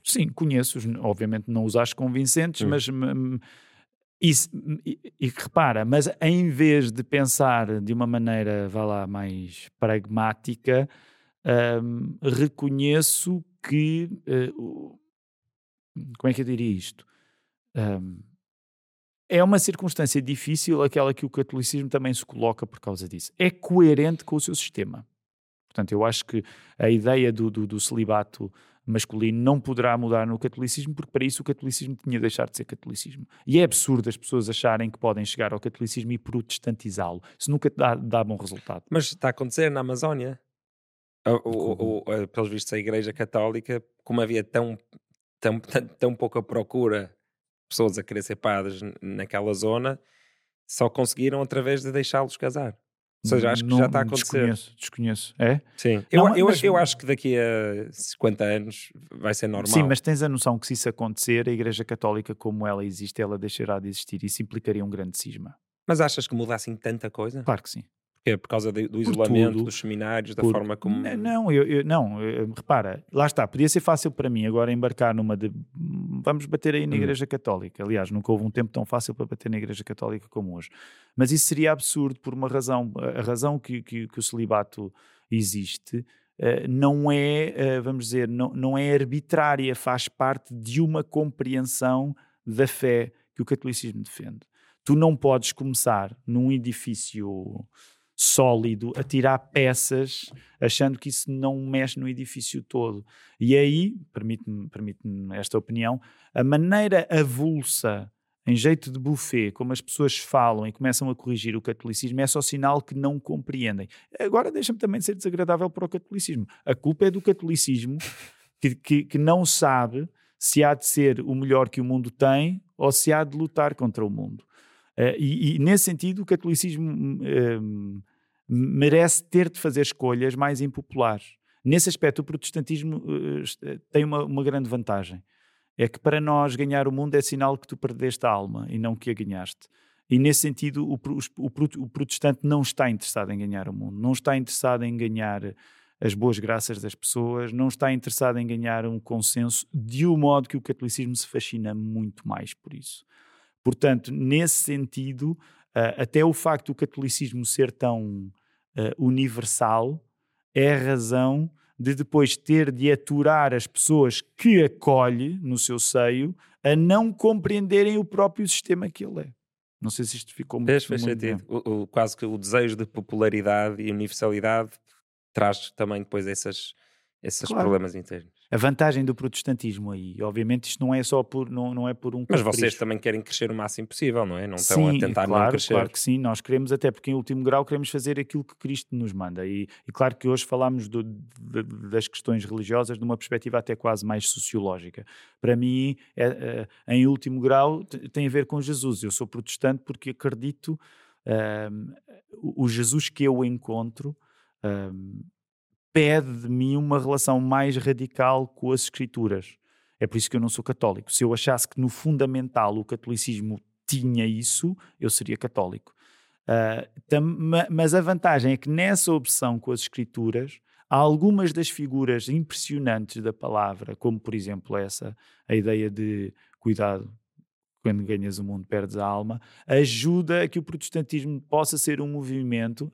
Sim, conheço-os, obviamente não os acho convincentes, hum. mas e, e, e, repara, mas em vez de pensar de uma maneira, vá lá, mais pragmática, um, reconheço que. Uh, como é que eu diria isto? Um, é uma circunstância difícil aquela que o catolicismo também se coloca por causa disso. É coerente com o seu sistema. Portanto, eu acho que a ideia do, do, do celibato masculino não poderá mudar no catolicismo, porque para isso o catolicismo tinha de deixar de ser catolicismo. E é absurdo as pessoas acharem que podem chegar ao catolicismo e protestantizá-lo. Isso nunca dá, dá bom resultado. Mas está a acontecer na Amazónia. O, o, o, pelos vistos, a Igreja Católica, como havia tão, tão, tão, tão pouca procura pessoas a querer ser padres naquela zona, só conseguiram através de deixá-los casar. Ou seja, acho que não, já está a acontecer. Desconheço, desconheço. É? Sim. Eu, não, eu, mas... eu acho que daqui a 50 anos vai ser normal. Sim, mas tens a noção que se isso acontecer, a Igreja Católica como ela existe, ela deixará de existir. Isso implicaria um grande cisma. Mas achas que muda assim tanta coisa? Claro que sim. Porque por causa de, do isolamento, tudo, dos seminários, da por... forma como. Não, eu, eu, não, eu, repara, lá está, podia ser fácil para mim agora embarcar numa de. Vamos bater aí na hum. Igreja Católica. Aliás, nunca houve um tempo tão fácil para bater na Igreja Católica como hoje. Mas isso seria absurdo por uma razão. A razão que, que, que o celibato existe. Uh, não é, uh, vamos dizer, não, não é arbitrária, faz parte de uma compreensão da fé que o catolicismo defende. Tu não podes começar num edifício sólido a tirar peças, achando que isso não mexe no edifício todo. E aí, permite-me permite esta opinião, a maneira avulsa, em jeito de buffet, como as pessoas falam e começam a corrigir o catolicismo, é só sinal que não compreendem. Agora deixa-me também ser desagradável para o catolicismo. A culpa é do catolicismo que, que, que não sabe se há de ser o melhor que o mundo tem ou se há de lutar contra o mundo. Uh, e, e, nesse sentido, o catolicismo uh, merece ter de fazer escolhas mais impopulares. Nesse aspecto, o protestantismo uh, tem uma, uma, grande vantagem. É que para nós ganhar o mundo é sinal que tu perdeste a alma e não que a ganhaste. E nesse sentido, o, o, o protestante não está interessado em ganhar o mundo, não está interessado em ganhar as boas graças das pessoas, não está interessado em ganhar um consenso, de um modo que o catolicismo se fascina muito mais por isso. Portanto, nesse sentido, uh, até o facto do catolicismo ser tão uh, universal é a razão de depois ter de aturar as pessoas que acolhe no seu seio a não compreenderem o próprio sistema que ele é. Não sei se isto ficou muito, fez muito sentido. O, o, quase que o desejo de popularidade e universalidade traz também depois essas, esses claro. problemas internos a vantagem do protestantismo aí. Obviamente isto não é só por não, não é por um Mas vocês também querem crescer o máximo possível, não é? Não estão sim, a tentar claro, não crescer. Claro que sim, nós queremos até porque em último grau queremos fazer aquilo que Cristo nos manda. E, e claro que hoje falamos do, de, das questões religiosas de uma perspectiva até quase mais sociológica. Para mim, é, é, em último grau, tem a ver com Jesus. Eu sou protestante porque acredito um, o Jesus que eu encontro um, pede de mim uma relação mais radical com as escrituras. É por isso que eu não sou católico. Se eu achasse que no fundamental o catolicismo tinha isso, eu seria católico. Uh, mas a vantagem é que nessa opção com as escrituras, há algumas das figuras impressionantes da palavra, como por exemplo essa, a ideia de cuidado, quando ganhas o mundo perdes a alma, ajuda a que o protestantismo possa ser um movimento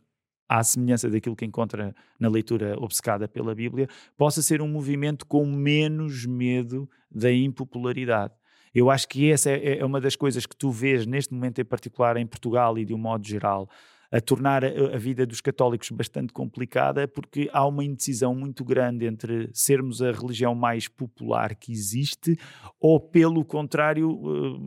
à semelhança daquilo que encontra na leitura obcecada pela Bíblia, possa ser um movimento com menos medo da impopularidade. Eu acho que essa é, é uma das coisas que tu vês neste momento em particular em Portugal e de um modo geral, a tornar a, vida dos católicos bastante complicada, porque há uma indecisão muito grande entre sermos a religião mais popular que existe ou, pelo contrário, uh,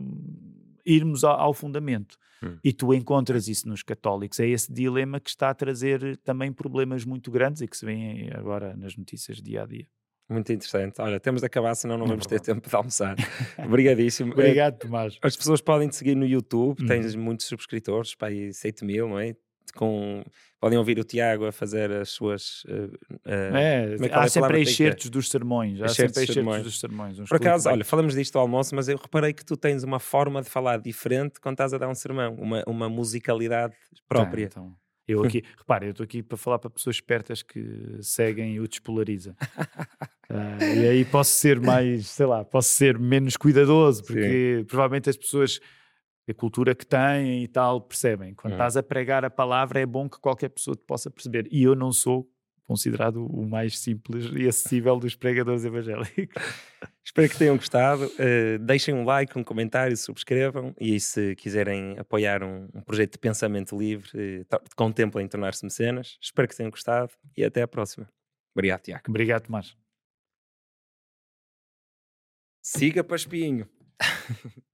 irmos ao fundamento. Hum. E tu encontras isso nos católicos. É esse dilema que está a trazer também problemas muito grandes e que se vêem agora nas notícias dia a dia. Muito interessante. Olha, temos de acabar, senão não, não vamos ter tempo de almoçar. Obrigadíssimo. Obrigado, Tomás. As pessoas podem te seguir no YouTube, hum. tens muitos subscritores, para aí 7 mil, não é? Com podem ouvir o Tiago a fazer as suas. Uh, é, é há sempre excertos dos sermões. Há sempre excertos dos sermões. Por acaso, olha, falamos disto ao almoço, mas eu reparei que tu tens uma forma de falar diferente quando estás a dar um sermão, uma, uma musicalidade própria. Tá, então. Eu aqui, repare, eu estou aqui para falar para pessoas espertas que seguem o Despolariza. uh, e aí posso ser mais, sei lá, posso ser menos cuidadoso, porque Sim. provavelmente as pessoas a cultura que têm e tal, percebem. Quando uhum. estás a pregar a palavra, é bom que qualquer pessoa te possa perceber. E eu não sou considerado o mais simples e acessível dos pregadores evangélicos. Espero que tenham gostado. Uh, deixem um like, um comentário, subscrevam e se quiserem apoiar um, um projeto de pensamento livre, uh, contemplem tornar-se mecenas. Espero que tenham gostado e até à próxima. Obrigado, Tiago. Obrigado, Tomás. Siga para espinho.